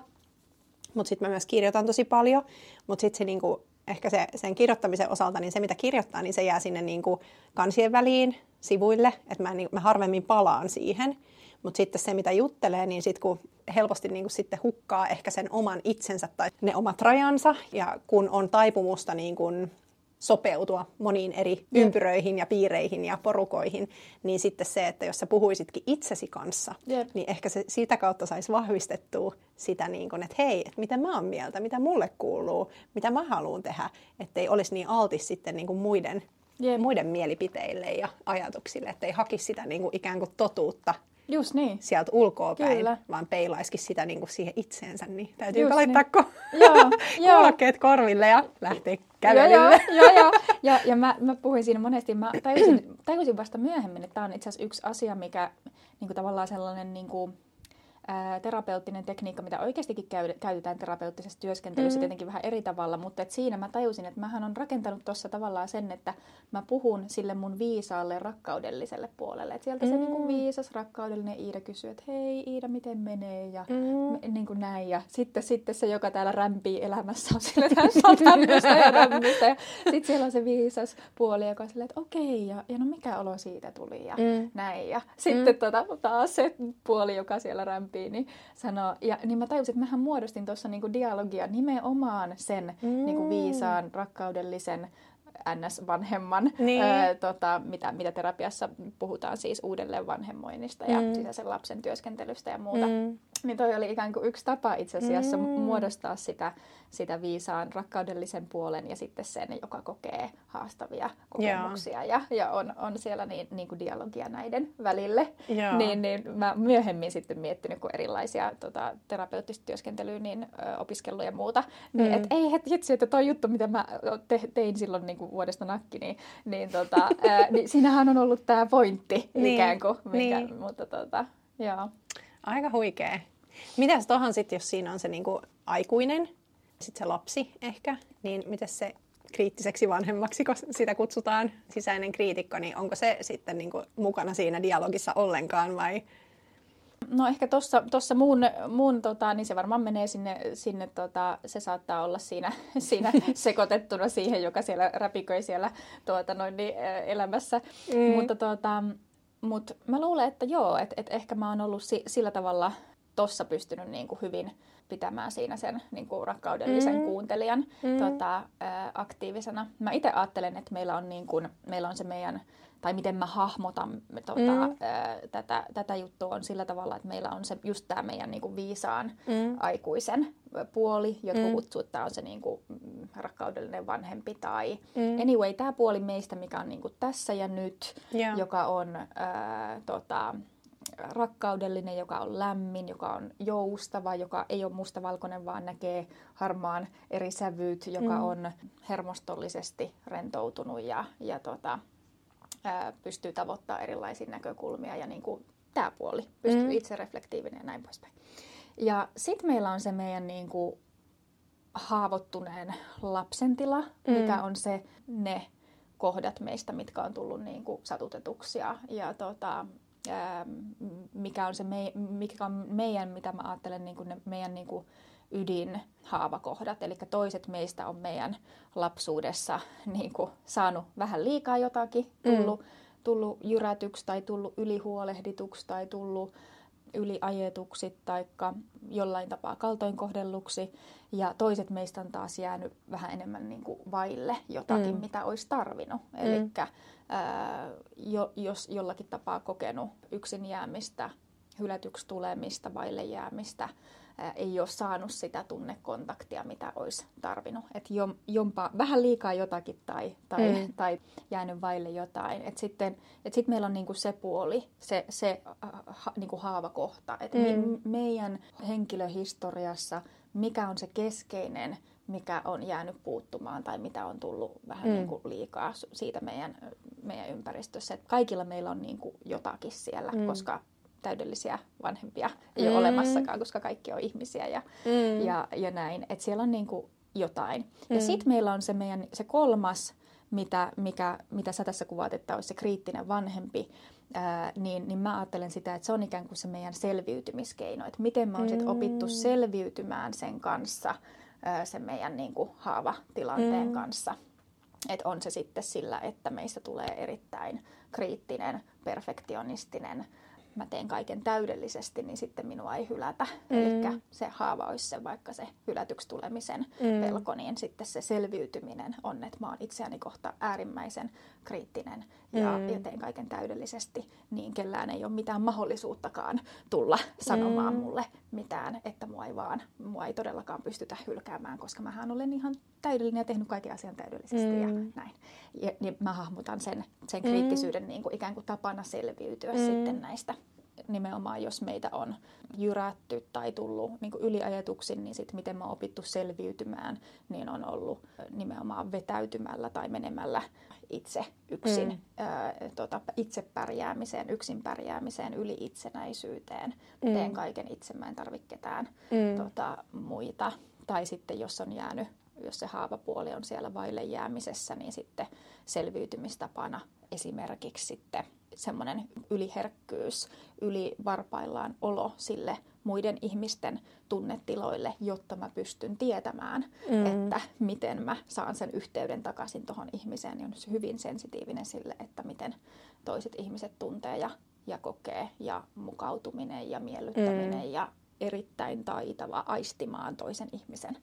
[SPEAKER 1] mutta sitten mä myös kirjoitan tosi paljon, mutta sitten se niinku, ehkä se, sen kirjoittamisen osalta, niin se mitä kirjoittaa, niin se jää sinne niinku kansien väliin, sivuille, että mä, niinku, mä harvemmin palaan siihen. Mutta sitten se, mitä juttelee, niin sitten kun helposti niin kuin sitten hukkaa ehkä sen oman itsensä tai ne omat rajansa, ja kun on taipumusta niin kuin sopeutua moniin eri ympyröihin ja piireihin ja porukoihin, niin sitten se, että jos sä puhuisitkin itsesi kanssa, Jep. niin ehkä se sitä kautta saisi vahvistettua sitä, niin kun, että hei, että mitä mä oon mieltä, mitä mulle kuuluu, mitä mä haluan tehdä, ettei olisi niin altis sitten niin kuin muiden, Jep. muiden mielipiteille ja ajatuksille, ettei hakisi sitä niin kuin ikään kuin totuutta
[SPEAKER 2] Just niin.
[SPEAKER 1] sieltä ulkoa päin, Kyllä. vaan peilaisikin sitä niin kuin siihen itseensä, niin täytyy laittaa niin. kuulokkeet korville ja lähteä kävelylle. Joo,
[SPEAKER 2] joo, joo, joo. Ja, ja mä, mä puhuin siinä monesti, mä tajusin, tajusin vasta myöhemmin, että tämä on itse asiassa yksi asia, mikä niin kuin tavallaan sellainen... Niin kuin, ää, terapeuttinen tekniikka, mitä oikeastikin käy, käytetään terapeuttisessa työskentelyssä mm. tietenkin vähän eri tavalla, mutta et siinä mä tajusin, että mähän on rakentanut tuossa tavallaan sen, että mä puhun sille mun viisaalle rakkaudelliselle puolelle. Et sieltä mm. se niin kuin viisas rakkaudellinen Iida kysyy, että hei Iida, miten menee ja mm. niin kuin näin. Ja sitten, sitten se, joka täällä rämpii elämässä on sille tämmöistä ja tämmöistä. Ja sitten siellä on se viisas puoli, joka on silleen, että okei, ja, ja no mikä olo siitä tuli ja mm. näin. Ja sitten mm. tota, taas se puoli, joka siellä rämpii niin sanoo, ja niin mä tajusin, että mähän muodostin tuossa niinku dialogia nimenomaan sen mm. niinku viisaan, rakkaudellisen NS-vanhemman, niin. öö, tota, mitä, mitä terapiassa puhutaan siis uudelleen vanhemmoinnista ja mm. sisäisen lapsen työskentelystä ja muuta. Mm. Niin toi oli ikään kuin yksi tapa itse asiassa mm. muodostaa sitä, sitä viisaan rakkaudellisen puolen ja sitten sen, joka kokee haastavia kokemuksia ja, ja on, on siellä niin, niin kuin dialogia näiden välille. Niin, niin mä myöhemmin sitten miettinyt, kun erilaisia tota, terapeuttista työskentelyä niin ö, opiskellut ja muuta, niin mm. et ei het, hitsi, että toi juttu, mitä mä te, tein silloin niin kuin vuodesta nakki, niin, niin, tota, ää, niin siinähän on ollut tämä pointti niin. ikään kuin. Mikä, niin. Mutta tota, joo.
[SPEAKER 1] Aika huikea. Mitäs tuohon sitten, jos siinä on se niinku aikuinen, sitten se lapsi ehkä, niin miten se kriittiseksi vanhemmaksi, kun sitä kutsutaan sisäinen kriitikko, niin onko se sitten niinku mukana siinä dialogissa ollenkaan vai?
[SPEAKER 2] No ehkä tuossa muun, muun tota, niin se varmaan menee sinne, sinne tota, se saattaa olla siinä, siinä sekoitettuna siihen, joka siellä räpiköi siellä tuota, noin, niin, elämässä. Mm. Mutta tota, mut mä luulen, että joo, että et ehkä mä oon ollut si, sillä tavalla tossa pystynyt niin kuin hyvin pitämään siinä sen niin kuin rakkaudellisen mm. kuuntelijan mm. Tota, ä, aktiivisena. Mä itse ajattelen, että meillä on, niin kuin, meillä on se meidän, tai miten mä hahmotan tota, mm. ä, tätä, tätä juttua on sillä tavalla, että meillä on se just tämä meidän niin kuin viisaan mm. aikuisen puoli. Jotkut mm. kutsuu, että tämä on se niin kuin, rakkaudellinen vanhempi tai mm. anyway, tämä puoli meistä, mikä on niin kuin tässä ja nyt, yeah. joka on ää, tota, rakkaudellinen, joka on lämmin, joka on joustava, joka ei ole mustavalkoinen, vaan näkee harmaan eri sävyt, joka mm. on hermostollisesti rentoutunut ja, ja tota, ää, pystyy tavoittamaan erilaisia näkökulmia ja niin kuin tämä puoli, pystyy mm. itse reflektiivinen ja näin poispäin. Ja sitten meillä on se meidän niin kuin haavoittuneen lapsen tila, mm. mikä on se ne kohdat meistä, mitkä on tullut niin kuin satutetuksi ja, ja tota, ää, mikä on se me, mikä on meidän, mitä mä ajattelen, niin kuin ne meidän niin kuin ydinhaavakohdat. Eli toiset meistä on meidän lapsuudessa niin kuin saanut vähän liikaa jotakin, tullut, mm. tullut jyrätyksi tai tullut ylihuolehdituksi tai tullut yliajetuksi tai jollain tapaa kaltoinkohdelluksi. Ja toiset meistä on taas jäänyt vähän enemmän niin kuin vaille jotakin, mm. mitä olisi tarvinnut. Mm. Eli jo, jos jollakin tapaa kokenut yksin jäämistä, hylätyksi tulemista, vaille jäämistä, ei ole saanut sitä tunnekontaktia, mitä olisi tarvinnut. Että jompaa, vähän liikaa jotakin tai, tai, mm. tai jäänyt vaille jotain. Että sitten et sit meillä on niinku se puoli, se, se ha, niinku haavakohta, että mm. me, meidän henkilöhistoriassa mikä on se keskeinen, mikä on jäänyt puuttumaan tai mitä on tullut vähän mm. niinku liikaa siitä meidän, meidän ympäristössä. Et kaikilla meillä on niinku jotakin siellä, mm. koska täydellisiä vanhempia ei mm. ole olemassakaan, koska kaikki on ihmisiä ja, mm. ja, ja näin. Että siellä on niinku jotain. Mm. Ja sitten meillä on se meidän se kolmas, mitä, mikä, mitä sä tässä kuvaat, että olisi se kriittinen vanhempi, ää, niin, niin mä ajattelen sitä, että se on ikään kuin se meidän selviytymiskeino. Että miten me on mm. opittu selviytymään sen kanssa, ää, sen meidän niin kuin, haavatilanteen mm. kanssa. Että on se sitten sillä, että meistä tulee erittäin kriittinen, perfektionistinen, mä teen kaiken täydellisesti, niin sitten minua ei hylätä. Mm. Eli se haava olisi se vaikka se hylätyksi tulemisen mm. pelko, niin sitten se selviytyminen on, että mä oon itseäni kohta äärimmäisen kriittinen ja, mm. ja teen kaiken täydellisesti, niin kellään ei ole mitään mahdollisuuttakaan tulla sanomaan mm. mulle mitään, että mua ei vaan, mua ei todellakaan pystytä hylkäämään, koska mähän olen ihan täydellinen ja tehnyt kaiken asian täydellisesti mm. ja näin. Ja, niin mä hahmotan sen, sen kriittisyyden mm. niin kuin ikään kuin tapana selviytyä mm. sitten näistä nimenomaan jos meitä on jyrätty tai tullut niin kuin yliajetuksi, niin sitten miten mä oon opittu selviytymään, niin on ollut nimenomaan vetäytymällä tai menemällä itse yksin, mm. ää, tota, itse pärjäämiseen, yksin pärjäämiseen, yli itsenäisyyteen. Mm. Teen kaiken itse, mä en tarvitse ketään mm. tota, muita. Tai sitten jos on jäänyt jos se haavapuoli on siellä vaille jäämisessä, niin sitten selviytymistapana esimerkiksi sitten semmoinen yliherkkyys, ylivarpaillaan olo sille muiden ihmisten tunnetiloille, jotta mä pystyn tietämään, mm. että miten mä saan sen yhteyden takaisin tuohon ihmiseen, niin on hyvin sensitiivinen sille, että miten toiset ihmiset tuntee ja, ja kokee ja mukautuminen ja miellyttäminen mm. ja erittäin taitava aistimaan toisen ihmisen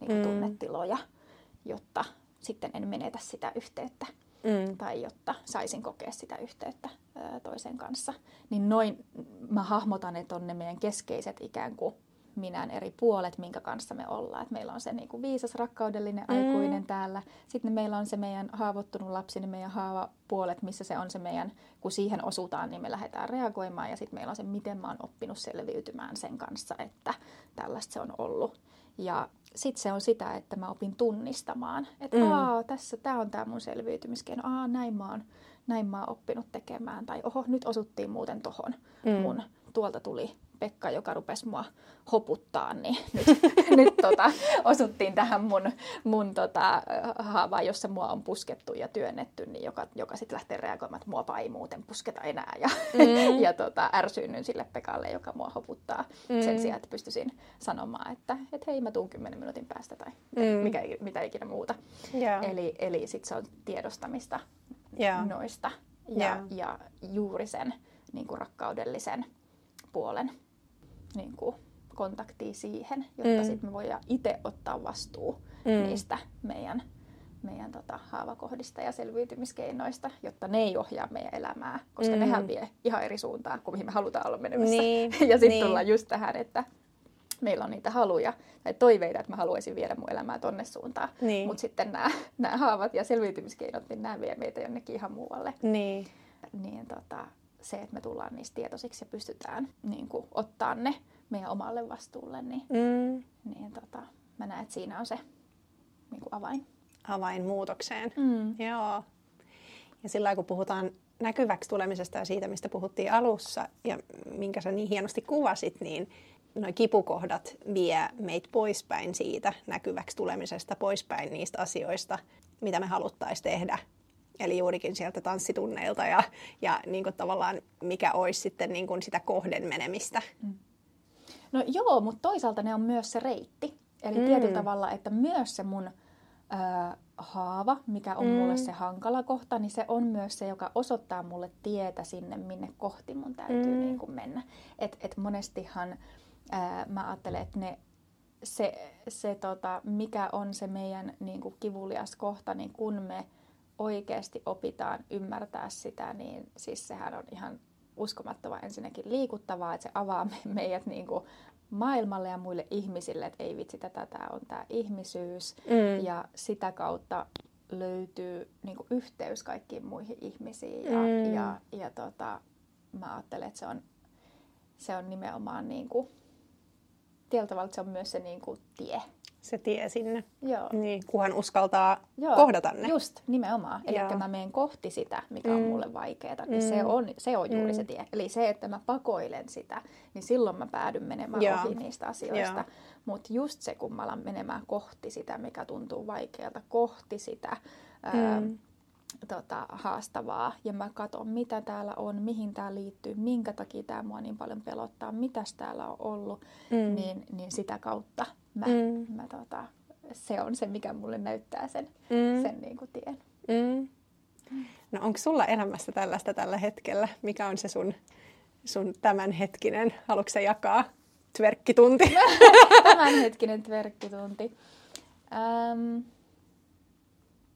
[SPEAKER 2] niin mm. tunnetiloja, jotta sitten en menetä sitä yhteyttä mm. tai jotta saisin kokea sitä yhteyttä ää, toisen kanssa. Niin noin mä hahmotan, että on ne meidän keskeiset ikään kuin minän eri puolet, minkä kanssa me ollaan. Et meillä on se niin kuin viisas, rakkaudellinen mm. aikuinen täällä. Sitten meillä on se meidän haavoittunut lapsi, niin meidän haavapuolet, missä se on se meidän, kun siihen osutaan, niin me lähdetään reagoimaan. Ja sitten meillä on se, miten mä oon oppinut selviytymään sen kanssa, että tällaista se on ollut. Ja sitten se on sitä, että mä opin tunnistamaan, että mm. Aa, tässä tämä on tämä mun selviytymiskeino, aa näin mä, oon, näin mä oon oppinut tekemään, tai oho nyt osuttiin muuten tohon mm. mun, tuolta tuli Pekka, joka rupesi mua hoputtaa, niin nyt, nyt tota, osuttiin tähän mun, mun tota, haavaan, jossa mua on puskettu ja työnnetty, niin joka, joka sitten lähtee reagoimaan, että mua ei muuten pusketa enää. Ja, mm. ja tota, ärsyynnyn sille Pekalle, joka mua hoputtaa mm. sen sijaan, että pystyisin sanomaan, että et hei mä tuun kymmenen minuutin päästä tai mm. mikä, mitä ikinä muuta. Yeah. Eli, eli sitten se on tiedostamista yeah. noista ja, yeah. ja juuri sen niin kuin rakkaudellisen puolen niin kuin, kontaktia siihen, jotta mm. sitten me voidaan itse ottaa vastuu mm. niistä meidän, meidän tota, haavakohdista ja selviytymiskeinoista, jotta ne ei ohjaa meidän elämää, koska mm. nehän vie ihan eri suuntaan kuin mihin me halutaan olla menemässä. Niin, ja sitten niin. tullaan just tähän, että meillä on niitä haluja tai toiveita, että mä haluaisin viedä mun elämää tonne suuntaan.
[SPEAKER 1] Niin.
[SPEAKER 2] Mutta sitten nämä, nämä haavat ja selviytymiskeinot, niin nämä vie meitä jonnekin ihan muualle.
[SPEAKER 1] Niin.
[SPEAKER 2] Niin tota, se, että me tullaan niistä tietoisiksi ja pystytään niin kuin, ottaa ne meidän omalle vastuulle, niin,
[SPEAKER 1] Mm.
[SPEAKER 2] niin tota, mä näen, että siinä on se niin kuin avain.
[SPEAKER 1] Avain muutokseen.
[SPEAKER 2] Mm.
[SPEAKER 1] Joo. Ja sillä kun puhutaan näkyväksi tulemisesta ja siitä, mistä puhuttiin alussa ja minkä sä niin hienosti kuvasit, niin noi kipukohdat vie meitä poispäin siitä näkyväksi tulemisesta, poispäin niistä asioista, mitä me haluttaisiin tehdä. Eli juurikin sieltä tanssitunneilta ja, ja niin kuin tavallaan mikä olisi sitten niin kuin sitä kohden menemistä.
[SPEAKER 2] No joo, mutta toisaalta ne on myös se reitti. Eli
[SPEAKER 1] Mm.
[SPEAKER 2] mm. tietyllä tavalla, että myös se mun ö, haava, mikä on mm. mulle
[SPEAKER 1] Mm.
[SPEAKER 2] se hankala kohta, niin se on myös se, joka osoittaa mulle tietä sinne, minne kohti mun täytyy
[SPEAKER 1] Mm.
[SPEAKER 2] mm. niin kuin mennä. Et, et monestihan ää, mä ajattelen, että ne, se, se tota, mikä on se meidän niin kuin kivulias kohta, niin kun me oikeasti opitaan ymmärtää sitä, niin siis sehän on ihan uskomattoman ensinnäkin liikuttavaa, että se avaa me- meidät niin kuin maailmalle ja muille ihmisille, että ei vitsi, tätä tämä on tämä ihmisyys.
[SPEAKER 1] Mm.
[SPEAKER 2] Ja sitä kautta löytyy niin kuin yhteys kaikkiin muihin ihmisiin. Ja,
[SPEAKER 1] Mm.
[SPEAKER 2] ja, ja tota, mä ajattelen, että se on, se on nimenomaan niin kuin, tietyllä tavalla se on myös se niin kuin tie.
[SPEAKER 1] Se tie sinne.
[SPEAKER 2] Joo.
[SPEAKER 1] Niin, kunhan uskaltaa
[SPEAKER 2] Joo,
[SPEAKER 1] kohdata ne.
[SPEAKER 2] Just, nimenomaan. Eli mä menen kohti sitä, mikä on
[SPEAKER 1] Mm.
[SPEAKER 2] mulle vaikeaa, niin
[SPEAKER 1] Mm.
[SPEAKER 2] se, on, se on juuri
[SPEAKER 1] Mm.
[SPEAKER 2] se tie. Eli se, että mä pakoilen sitä, niin silloin mä päädyn menemään
[SPEAKER 1] Joo.
[SPEAKER 2] ohi niistä asioista. Mutta just se, kun mä alan menemään kohti sitä, mikä tuntuu vaikealta, kohti sitä ää,
[SPEAKER 1] Mm.
[SPEAKER 2] Tota, haastavaa, ja mä katson, mitä täällä on, mihin tämä liittyy, minkä takia tämä mua niin paljon pelottaa, mitäs täällä on ollut,
[SPEAKER 1] Mm.
[SPEAKER 2] niin, niin sitä kautta mä,
[SPEAKER 1] Mm.
[SPEAKER 2] mä tota, se on se, mikä mulle näyttää sen,
[SPEAKER 1] Mm.
[SPEAKER 2] sen niin kuin tien.
[SPEAKER 1] Mm. No onko sulla elämässä tällaista tällä hetkellä? Mikä on se sun, sun tämänhetkinen, haluatko jakaa, tverkkitunti?
[SPEAKER 2] Tämänhetkinen tverkkitunti. Ähm,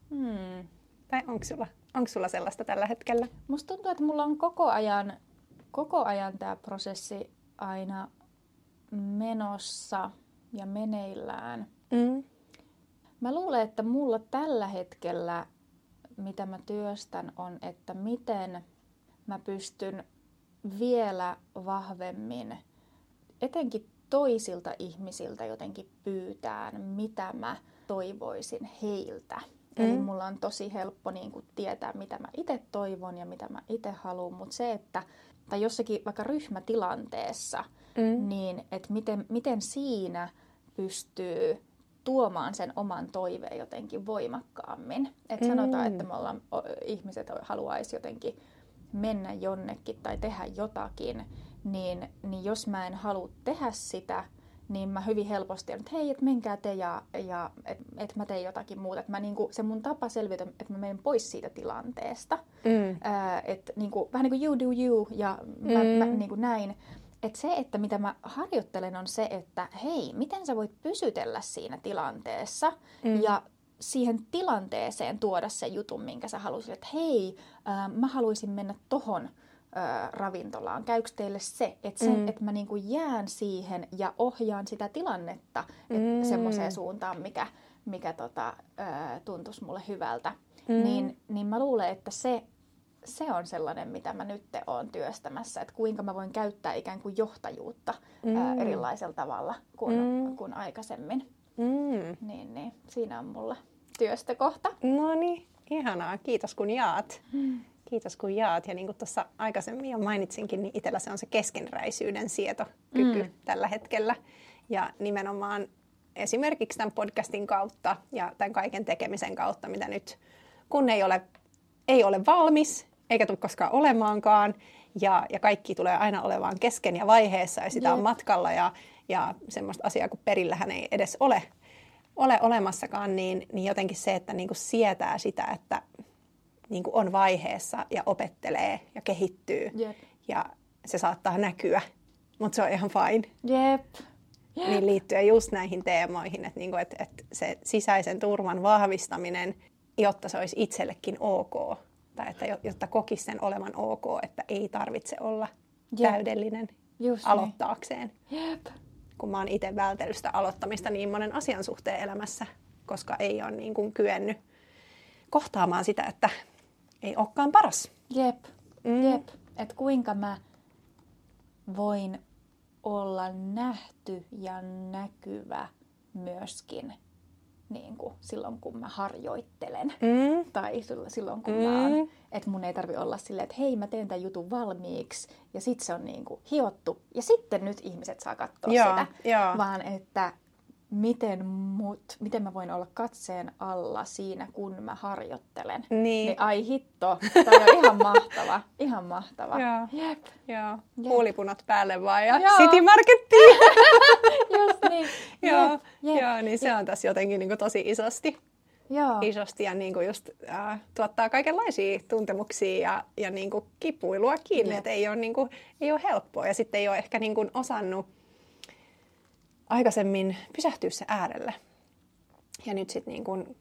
[SPEAKER 2] hmm.
[SPEAKER 1] Tai onko sulla, onko sulla sellaista tällä hetkellä?
[SPEAKER 2] Musta tuntuu, että mulla on koko ajan, koko ajan tämä prosessi aina menossa ja meneillään.
[SPEAKER 1] Mm.
[SPEAKER 2] Mä luulen, että mulla tällä hetkellä, mitä mä työstän, on, että miten mä pystyn vielä vahvemmin, etenkin toisilta ihmisiltä jotenkin pyytään, mitä mä toivoisin heiltä. Mm. Eli mulla on tosi helppo niin kuin, tietää, mitä mä itse toivon ja mitä mä itse haluan, mutta se, että tai jossakin vaikka ryhmätilanteessa,
[SPEAKER 1] Mm.
[SPEAKER 2] niin että miten, miten siinä pystyy tuomaan sen oman toiveen jotenkin voimakkaammin. Et
[SPEAKER 1] Mm.
[SPEAKER 2] sanotaan, että me ollaan, ihmiset haluaisi jotenkin mennä jonnekin tai tehdä jotakin, niin, niin jos mä en halua tehdä sitä, niin mä hyvin helposti että hei, et menkää te ja, ja että et mä teen jotakin muuta. Et mä niinku, se mun tapa selvitä, että mä menen pois siitä tilanteesta.
[SPEAKER 1] Mm.
[SPEAKER 2] Ää, et niinku, vähän niin kuin you do you ja mä,
[SPEAKER 1] Mm.
[SPEAKER 2] mä niinku näin. Et se, että mitä mä harjoittelen, on se, että hei, miten sä voit pysytellä siinä tilanteessa
[SPEAKER 1] Mm.
[SPEAKER 2] ja siihen tilanteeseen tuoda se jutun, minkä sä haluaisit, että hei, ää, mä haluaisin mennä tohon ää, ravintolaan. Käykö teille se, että, se,
[SPEAKER 1] Mm.
[SPEAKER 2] että mä niinku jään siihen ja ohjaan sitä tilannetta
[SPEAKER 1] Mm.
[SPEAKER 2] mm. semmoiseen suuntaan, mikä, mikä tota, ää, tuntuisi mulle hyvältä.
[SPEAKER 1] Mm.
[SPEAKER 2] Niin, niin mä luulen, että se, se on sellainen, mitä mä nyt oon työstämässä, että kuinka mä voin käyttää ikään kuin johtajuutta ää,
[SPEAKER 1] Mm.
[SPEAKER 2] erilaisella tavalla kuin,
[SPEAKER 1] Mm.
[SPEAKER 2] kuin aikaisemmin.
[SPEAKER 1] Mm.
[SPEAKER 2] Niin, niin siinä on mulla työstökohta.
[SPEAKER 1] No niin, ihanaa. Kiitos kun jaat. Kiitos kun jaat. Ja niin kuin tuossa aikaisemmin jo mainitsinkin, niin itsellä se on se keskenräisyyden sietokyky
[SPEAKER 2] Mm.
[SPEAKER 1] tällä hetkellä. Ja nimenomaan esimerkiksi tämän podcastin kautta ja tämän kaiken tekemisen kautta, mitä nyt, kun ei ole, ei ole valmis, eikä tule koskaan olemaankaan, ja, ja kaikki tulee aina olevaan kesken ja vaiheessa, ja sitä on
[SPEAKER 2] Jep.
[SPEAKER 1] matkalla, ja, ja semmoista asiaa kuin perillähän ei edes ole, ole olemassakaan, niin, niin jotenkin se, että niin kuin sietää sitä, että niin kuin on vaiheessa ja opettelee ja kehittyy,
[SPEAKER 2] Jep.
[SPEAKER 1] ja se saattaa näkyä, mutta se on ihan fine
[SPEAKER 2] Jep.
[SPEAKER 1] niin liittyen just näihin teemoihin, että, niinku, että, että se sisäisen turvan vahvistaminen, jotta se olisi itsellekin ok, tai että jo- jotta kokisi sen olevan ok, että ei tarvitse olla
[SPEAKER 2] Jep.
[SPEAKER 1] täydellinen
[SPEAKER 2] Just niin.
[SPEAKER 1] aloittaakseen.
[SPEAKER 2] Jep.
[SPEAKER 1] kun mä oon itse vältellyt sitä aloittamista niin monen asian suhteen elämässä, koska ei ole niin kuin kyennyt kohtaamaan sitä, että ei olekaan paras.
[SPEAKER 2] Jep, mm. jep. Että kuinka mä voin olla nähty ja näkyvä myöskin niin kuin silloin, kun mä harjoittelen. Mm. Tai silloin, kun mm. mä oon, että mun ei tarvi olla silleen, että hei, mä teen tämän jutun valmiiksi, ja sitten se on niin kuin hiottu, ja sitten nyt ihmiset saa katsoa
[SPEAKER 1] Joo,
[SPEAKER 2] sitä.
[SPEAKER 1] joo.
[SPEAKER 2] Vaan että miten, mut, miten mä voin olla katseen alla siinä, kun mä harjoittelen.
[SPEAKER 1] Niin.
[SPEAKER 2] niin ai hitto, toi on ihan mahtava, ihan mahtava.
[SPEAKER 1] Joo.
[SPEAKER 2] Jep.
[SPEAKER 1] Joo,
[SPEAKER 2] Jep.
[SPEAKER 1] huulipunat päälle vaan ja
[SPEAKER 2] Joo.
[SPEAKER 1] City Markettiin.
[SPEAKER 2] Just niin.
[SPEAKER 1] joo,
[SPEAKER 2] Jep, jep.
[SPEAKER 1] joo, niin se on tässä jotenkin niin kuin tosi isosti,
[SPEAKER 2] Joo.
[SPEAKER 1] isosti ja niin kuin just, äh, tuottaa kaikenlaisia tuntemuksia ja, ja niin kuin kipuilua kiinni,
[SPEAKER 2] Jep.
[SPEAKER 1] että ei ole, niin kuin, ei ole helppoa ja sitten ei ole ehkä niin kuin osannut aikaisemmin pysähtyä se äärelle. Ja nyt sitten niin kuin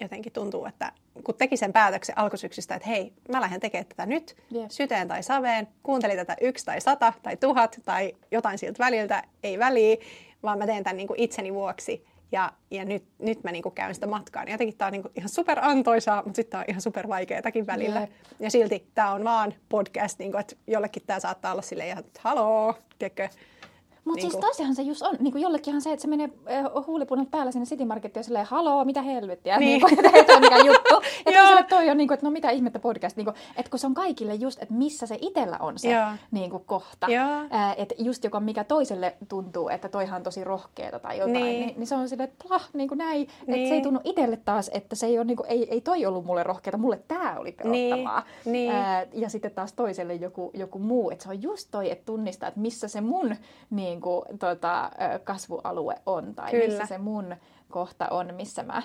[SPEAKER 1] jotenkin tuntuu, että kun teki sen päätöksen alkusyksystä, että hei, mä lähden tekemään tätä nyt,
[SPEAKER 2] Jep.
[SPEAKER 1] syteen tai saveen, kuuntelin tätä yksi tai sata tai tuhat tai jotain siltä väliltä, ei väliä, vaan mä teen tämän niin kuin itseni vuoksi. Ja, ja nyt, nyt mä niin kuin käyn sitä matkaa. Niin jotenkin tää on niin kuin ihan super antoisaa, mutta sitten tää on ihan super vaikeatakin välillä.
[SPEAKER 2] Jep.
[SPEAKER 1] Ja silti tää on vaan podcast, niin kuin, että jollekin tää saattaa olla silleen ihan, että haloo, tiedätkö?
[SPEAKER 2] Mutta
[SPEAKER 1] Niinku-
[SPEAKER 2] siis tosiaan se just on, niin kuin jollekinhan se, että se menee huulipunat päällä sinne City Markettiin ja silleen, haloo, mitä helvettiä,
[SPEAKER 1] Niin.
[SPEAKER 2] niin. niin kuin, että ei mikään juttu. Ja toiselle toi on niin kuin, että no mitä ihmettä podcast, niin kuin, että kun se on kaikille just, että missä se itsellä on se
[SPEAKER 1] Joo.
[SPEAKER 2] niin kuin, kohta. Että just joka mikä toiselle tuntuu, että toihan on tosi rohkeeta tai jotain,
[SPEAKER 1] Niin.
[SPEAKER 2] niin, niin, niin se on silleen, että plah, niin kuin näin. Että se
[SPEAKER 1] Niin.
[SPEAKER 2] ei tunnu itselle taas, että se ei ole, niin kuin, ei, ei toi ollut mulle rohkeeta, mulle tää oli pelottavaa.
[SPEAKER 1] niin.
[SPEAKER 2] Ää, ja sitten taas toiselle joku, joku muu. Että se on just toi, että tunnistaa, että missä se mun niin kuin, tota, kasvualue on. Tai
[SPEAKER 1] Kyllä.
[SPEAKER 2] missä se mun kohta on, missä mä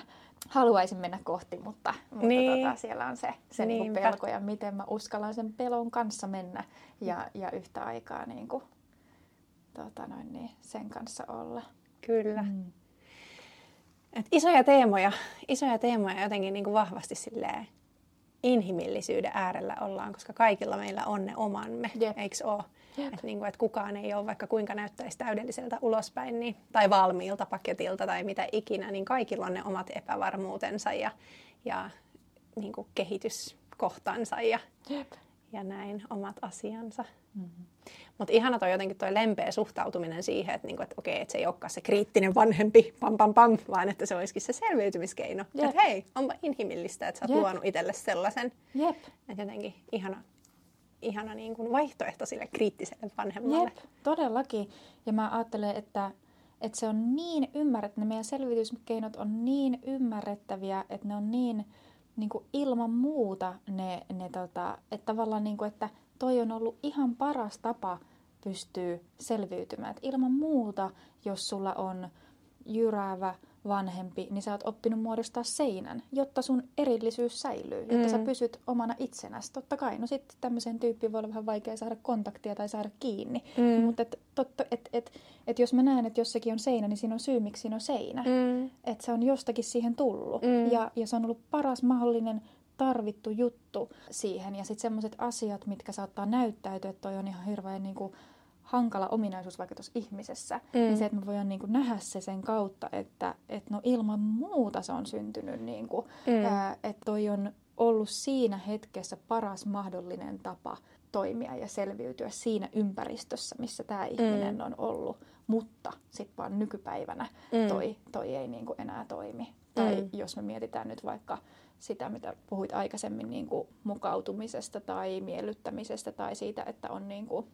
[SPEAKER 2] haluaisin mennä kohti, mutta, mutta
[SPEAKER 1] Niin.
[SPEAKER 2] tota, siellä on se, se niin kuin pelko ja miten mä uskallan sen pelon kanssa mennä ja, ja yhtä aikaa niin kuin, tota noin, niin, sen kanssa olla.
[SPEAKER 1] Kyllä.
[SPEAKER 2] Mm.
[SPEAKER 1] Et isoja teemoja, isoja teemoja jotenkin niin kuin vahvasti silleen inhimillisyyden äärellä ollaan, koska kaikilla meillä on ne omamme,
[SPEAKER 2] Jep.
[SPEAKER 1] eikö ole?
[SPEAKER 2] Jep.
[SPEAKER 1] Että niin kuin, et kukaan ei ole, vaikka kuinka näyttäisi täydelliseltä ulospäin, niin, tai valmiilta paketilta tai mitä ikinä, niin kaikilla on ne omat epävarmuutensa ja, ja niin kuin kehityskohtansa ja,
[SPEAKER 2] Jep.
[SPEAKER 1] ja näin omat asiansa.
[SPEAKER 2] Mm-hmm.
[SPEAKER 1] Mutta ihana toi jotenkin toi lempeä suhtautuminen siihen, että, niinku, et okei, että se ei olekaan se kriittinen vanhempi, pam pam pam, vaan että se olisikin se selviytymiskeino. Että hei, onpa inhimillistä, että sä oot
[SPEAKER 2] Jep.
[SPEAKER 1] luonut itselle sellaisen.
[SPEAKER 2] Jep.
[SPEAKER 1] Että jotenkin ihana, ihana niin kuin vaihtoehto sille kriittiselle vanhemmalle.
[SPEAKER 2] Jep, todellakin. Ja mä ajattelen, että, että se on niin ymmärrettävä, ne meidän selvityskeinot on niin ymmärrettäviä, että ne on niin, niin kuin ilman muuta ne, ne tota, että tavallaan niin kuin, että toi on ollut ihan paras tapa pystyy selviytymään. Et ilman muuta, jos sulla on jyräävä vanhempi, niin sä oot oppinut muodostaa seinän, jotta sun erillisyys säilyy, jotta mm. sä pysyt omana itsenäsi. Totta kai, no sitten tämmöiseen tyyppiin voi olla vähän vaikea saada kontaktia tai saada kiinni.
[SPEAKER 1] Mm.
[SPEAKER 2] Mutta et, totta, et, et, et jos mä näen, että jossakin on seinä, niin siinä on syy, miksi siinä on seinä.
[SPEAKER 1] Mm.
[SPEAKER 2] Että se on jostakin siihen tullut.
[SPEAKER 1] Mm.
[SPEAKER 2] Ja, ja se on ollut paras mahdollinen tarvittu juttu siihen. Ja sitten semmoiset asiat, mitkä saattaa näyttäytyä, että toi on ihan hirveän niin kuin, hankala ominaisuus vaikka tuossa ihmisessä, mm. niin se, että me voidaan niin kuin, nähdä se sen kautta, että et, no ilman muuta se on syntynyt, niin kuin,
[SPEAKER 1] Mm.
[SPEAKER 2] ää, että toi on ollut siinä hetkessä paras mahdollinen tapa toimia ja selviytyä siinä ympäristössä, missä tämä ihminen on ollut. Mutta sitten vaan nykypäivänä
[SPEAKER 1] Mm.
[SPEAKER 2] toi, toi ei niin kuin enää toimi. Tai
[SPEAKER 1] Mm.
[SPEAKER 2] jos me mietitään nyt vaikka sitä, mitä puhuit aikaisemmin niin kuin mukautumisesta tai miellyttämisestä tai siitä, että on niin kuin,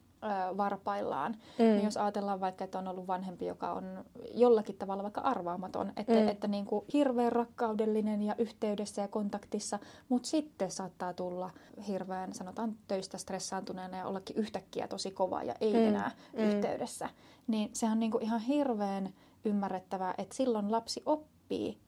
[SPEAKER 2] varpaillaan.
[SPEAKER 1] Mm.
[SPEAKER 2] Niin jos ajatellaan vaikka, että on ollut vanhempi, joka on jollakin tavalla vaikka arvaamaton, että,
[SPEAKER 1] Mm.
[SPEAKER 2] että niin kuin hirveän rakkaudellinen ja yhteydessä ja kontaktissa, mutta sitten saattaa tulla hirveän, sanotaan töistä stressaantuneena ja ollakin yhtäkkiä tosi kova ja ei
[SPEAKER 1] Mm.
[SPEAKER 2] enää
[SPEAKER 1] mm.
[SPEAKER 2] yhteydessä. Niin se on niin kuin ihan hirveän ymmärrettävää, että silloin lapsi oppii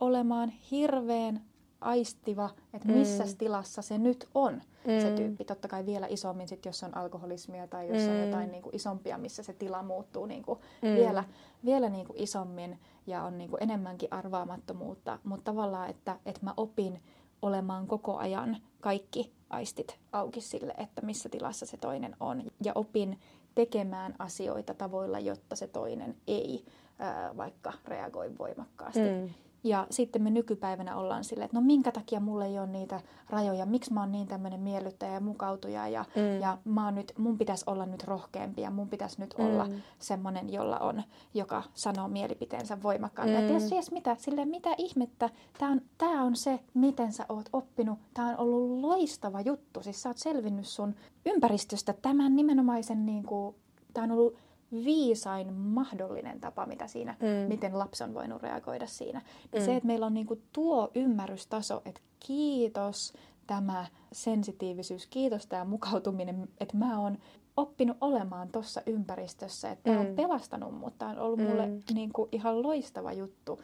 [SPEAKER 2] olemaan hirveän aistiva, että missä
[SPEAKER 1] Mm.
[SPEAKER 2] tilassa se nyt on se
[SPEAKER 1] Mm.
[SPEAKER 2] tyyppi. Totta kai vielä isommin, sit, jos on alkoholismia tai jos on
[SPEAKER 1] Mm.
[SPEAKER 2] jotain niin kuin isompia, missä se tila muuttuu niin kuin
[SPEAKER 1] Mm.
[SPEAKER 2] vielä, vielä niin kuin isommin ja on niin kuin enemmänkin arvaamattomuutta. Mutta tavallaan, että, että mä opin olemaan koko ajan kaikki aistit auki sille, että missä tilassa se toinen on. Ja opin tekemään asioita tavoilla, jotta se toinen ei ää, vaikka reagoi voimakkaasti. Mm. Ja sitten me nykypäivänä ollaan silleen, että no minkä takia mulla ei ole niitä rajoja, miksi mä oon niin tämmöinen miellyttäjä ja mukautuja ja, mm. ja mä oon nyt, mun pitäisi olla nyt rohkeampi ja mun pitäisi nyt mm. olla semmoinen, jolla on, joka sanoo mielipiteensä voimakkaasti. Mm. Ja ties, ties mitä, silleen mitä ihmettä, tämä on, tää on se, miten sä oot oppinut, tämä on ollut loistava juttu, siis sä oot selvinnyt sun ympäristöstä tämän nimenomaisen, niin kuin, tämä on ollut viisain mahdollinen tapa, mitä siinä, mm. miten lapsi on voinut reagoida siinä. Niin mm. Se, että meillä on niinku tuo ymmärrystaso, että kiitos tämä sensitiivisyys, kiitos tämä mukautuminen, että mä oon oppinut olemaan tuossa ympäristössä, että tämä mm. on pelastanut mut, tämä on ollut mm. mulle niinku ihan loistava juttu.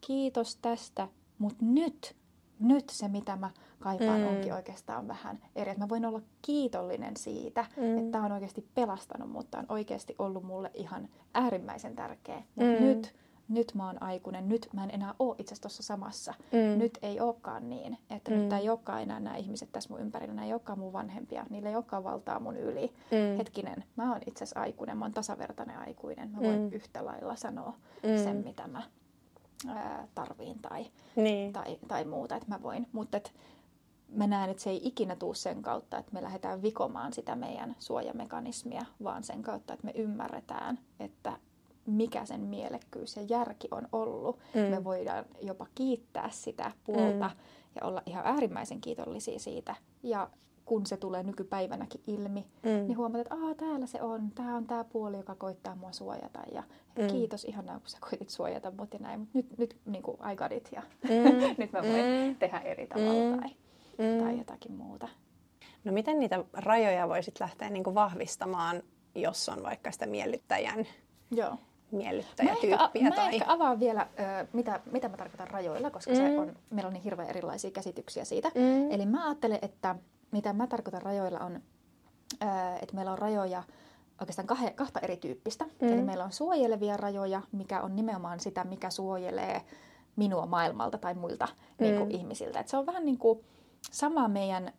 [SPEAKER 2] Kiitos tästä, mutta nyt nyt se, mitä mä kaipaan, mm. onkin oikeastaan vähän eri. Että mä voin olla kiitollinen siitä, mm. että tämä on oikeasti pelastanut, mutta on oikeasti ollut mulle ihan äärimmäisen tärkeä. Mm. nyt, nyt mä oon aikuinen, nyt mä en enää ole itse asiassa tuossa samassa. Mm. Nyt ei olekaan niin, että mm. nyt ei olekaan enää nämä ihmiset tässä mun ympärillä, nämä ei olekaan mun vanhempia, niillä ei olekaan valtaa mun yli. Mm. Hetkinen, mä oon itse asiassa aikuinen, mä oon tasavertainen aikuinen, mä voin mm. yhtä lailla sanoa mm. sen, mitä mä ää, tarviin tai, niin. tai, tai muuta, että mä voin. Mutta et, mä näen, että se ei ikinä tuu sen kautta, että me lähdetään vikomaan sitä meidän suojamekanismia, vaan sen kautta, että me ymmärretään, että mikä sen mielekkyys ja järki on ollut. Mm. Me voidaan jopa kiittää sitä puolta mm. ja olla ihan äärimmäisen kiitollisia siitä. Ja kun se tulee nykypäivänäkin ilmi, mm. niin huomaat, että Aa, täällä se on, tämä on tämä puoli, joka koittaa mua suojata. Ja mm. kiitos ihanaa, kun sä koitit suojata mut ja näin, mutta nyt, nyt niin kuin I got it ja mm. nyt mä voin mm. tehdä eri tavalla mm. tai, mm. tai jotakin muuta.
[SPEAKER 1] No miten niitä rajoja voisit lähteä niin kuin vahvistamaan, jos on vaikka sitä miellyttäjän Joo miellyttäjätyyppiä. Mä
[SPEAKER 2] ehkä, tai... mä ehkä avaan vielä, mitä, mitä mä tarkoitan rajoilla, koska mm. se on, meillä on niin hirveän erilaisia käsityksiä siitä. Mm. Eli mä ajattelen, että mitä mä tarkoitan rajoilla on, että meillä on rajoja oikeastaan kahe, kahta erityyppistä. Mm. Eli meillä on suojelevia rajoja, mikä on nimenomaan sitä, mikä suojelee minua maailmalta tai muilta mm. niin kuin ihmisiltä. Et se on vähän niin kuin sama meidän,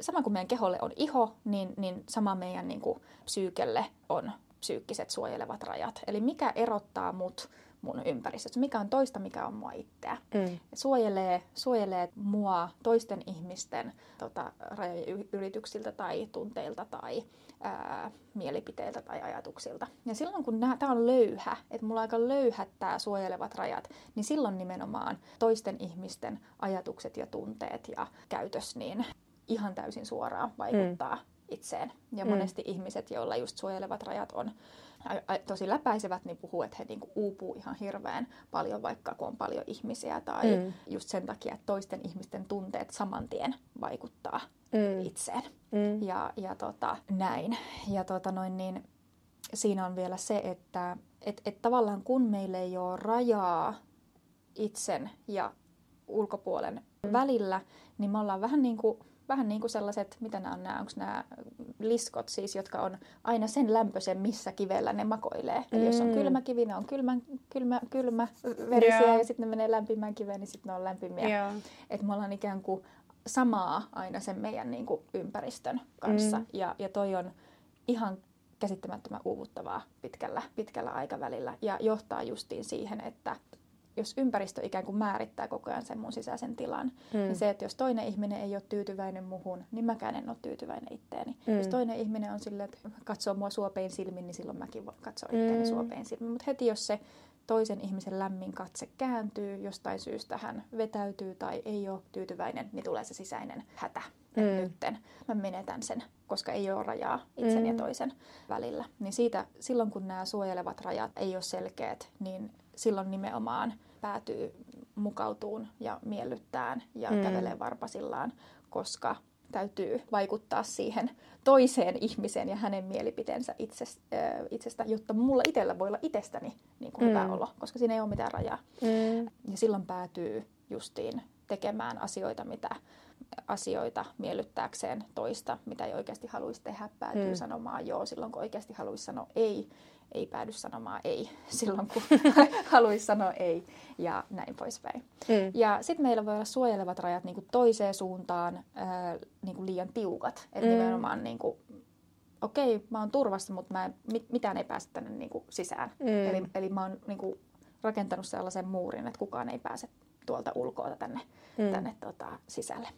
[SPEAKER 2] sama kuin meidän keholle on iho, niin, niin sama meidän niin kuin psyykelle on psyykkiset suojelevat rajat. Eli mikä erottaa mut mun ympäristössä, mikä on toista, mikä on mua itseä. Mm. Suojelee, suojelee mua toisten ihmisten tota, rajojen yrityksiltä tai tunteilta tai ää, mielipiteiltä tai ajatuksilta. Ja silloin kun tämä on löyhä, että mulla on aika löyhät tämä suojelevat rajat, niin silloin nimenomaan toisten ihmisten ajatukset ja tunteet ja käytös niin ihan täysin suoraan vaikuttaa mm. itseen. Ja mm. monesti ihmiset, joilla just suojelevat rajat on tosi läpäisevät, niin puhuu, että he niinku uupuu ihan hirveän paljon, vaikka kun on paljon ihmisiä. Tai mm. just sen takia, että toisten ihmisten tunteet saman tien vaikuttaa mm. itseen. Mm. Ja, ja tota, näin. Ja tota noin, niin siinä on vielä se, että et, et tavallaan kun meillä ei ole rajaa itsen ja ulkopuolen mm. välillä, niin me ollaan vähän niin kuin vähän niin kuin sellaiset, mitä nämä on nämä, onko nämä liskot siis, jotka on aina sen lämpöisen, missä kivellä ne makoilee. Mm. Eli jos on mm. kylmä kivi, ne on kylmä, kylmä, kylmä verisiä yeah. ja sitten ne menee lämpimään kiveen, niin sitten ne on lämpimiä. Yeah. Että me ollaan ikään kuin samaa aina sen meidän niin kuin ympäristön kanssa. Mm. Ja, ja toi on ihan käsittämättömän uuvuttavaa pitkällä, pitkällä aikavälillä ja johtaa justiin siihen, että jos ympäristö ikään kuin määrittää koko ajan sen mun sisäisen tilan, mm. niin se, että jos toinen ihminen ei ole tyytyväinen muhun, niin mäkään en ole tyytyväinen itteeni. Mm. Jos toinen ihminen on silleen, että katsoo mua suopein silmin, niin silloin mäkin voin katsoa itteeni mm. suopein silmin. Mutta heti jos se toisen ihmisen lämmin katse kääntyy, jostain syystä hän vetäytyy tai ei ole tyytyväinen, niin tulee se sisäinen hätä. Mm. nytten mä menetän sen, koska ei ole rajaa itsen mm. ja toisen välillä. Niin siitä, silloin kun nämä suojelevat rajat ei ole selkeät, niin silloin nimenomaan päätyy mukautuun ja miellyttään ja mm. kävelee varpasillaan, koska täytyy vaikuttaa siihen toiseen ihmiseen ja hänen mielipiteensä itsestä, itsestä jotta mulla itsellä voi olla itsestäni niin kuin mm. hyvä olo, koska siinä ei ole mitään rajaa. Mm. Ja silloin päätyy justiin tekemään asioita, mitä asioita miellyttääkseen toista, mitä ei oikeasti haluaisi tehdä, päätyy mm. sanomaan joo silloin, kun oikeasti haluaisi sanoa ei ei päädy sanomaan ei silloin, kun haluaisi sanoa ei ja näin poispäin. Mm. Ja sitten meillä voi olla suojelevat rajat niin kuin toiseen suuntaan ää, niin kuin liian tiukat. Eli mm. nimenomaan niin kuin, okei, mä oon turvassa, mutta mä en, mitään ei pääse tänne niin kuin sisään. Mm. Eli, eli mä oon niin kuin rakentanut sellaisen muurin, että kukaan ei pääse tuolta ulkoa tänne, mm. tänne tota, sisälle.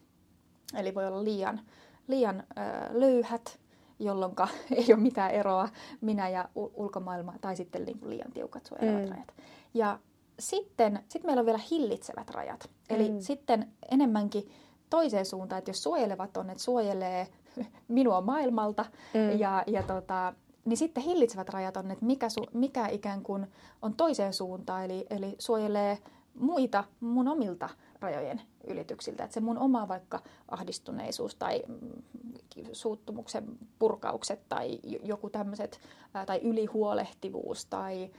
[SPEAKER 2] Eli voi olla liian, liian ö, löyhät, jolloin ei ole mitään eroa minä ja ulkomaailma, tai sitten niin kuin liian tiukat suojelevat mm. rajat. Ja sitten sit meillä on vielä hillitsevät rajat. Eli mm. sitten enemmänkin toiseen suuntaan, että jos suojelevat on, että suojelee minua maailmalta mm. ja, ja tota, niin sitten hillitsevät rajat on, että mikä, su, mikä ikään kuin on toiseen suuntaan, eli, eli suojelee muita mun omilta rajojen ylityksiltä. Että se mun oma vaikka ahdistuneisuus tai mm, suuttumuksen purkaukset tai joku tämmöiset, tai ylihuolehtivuus tai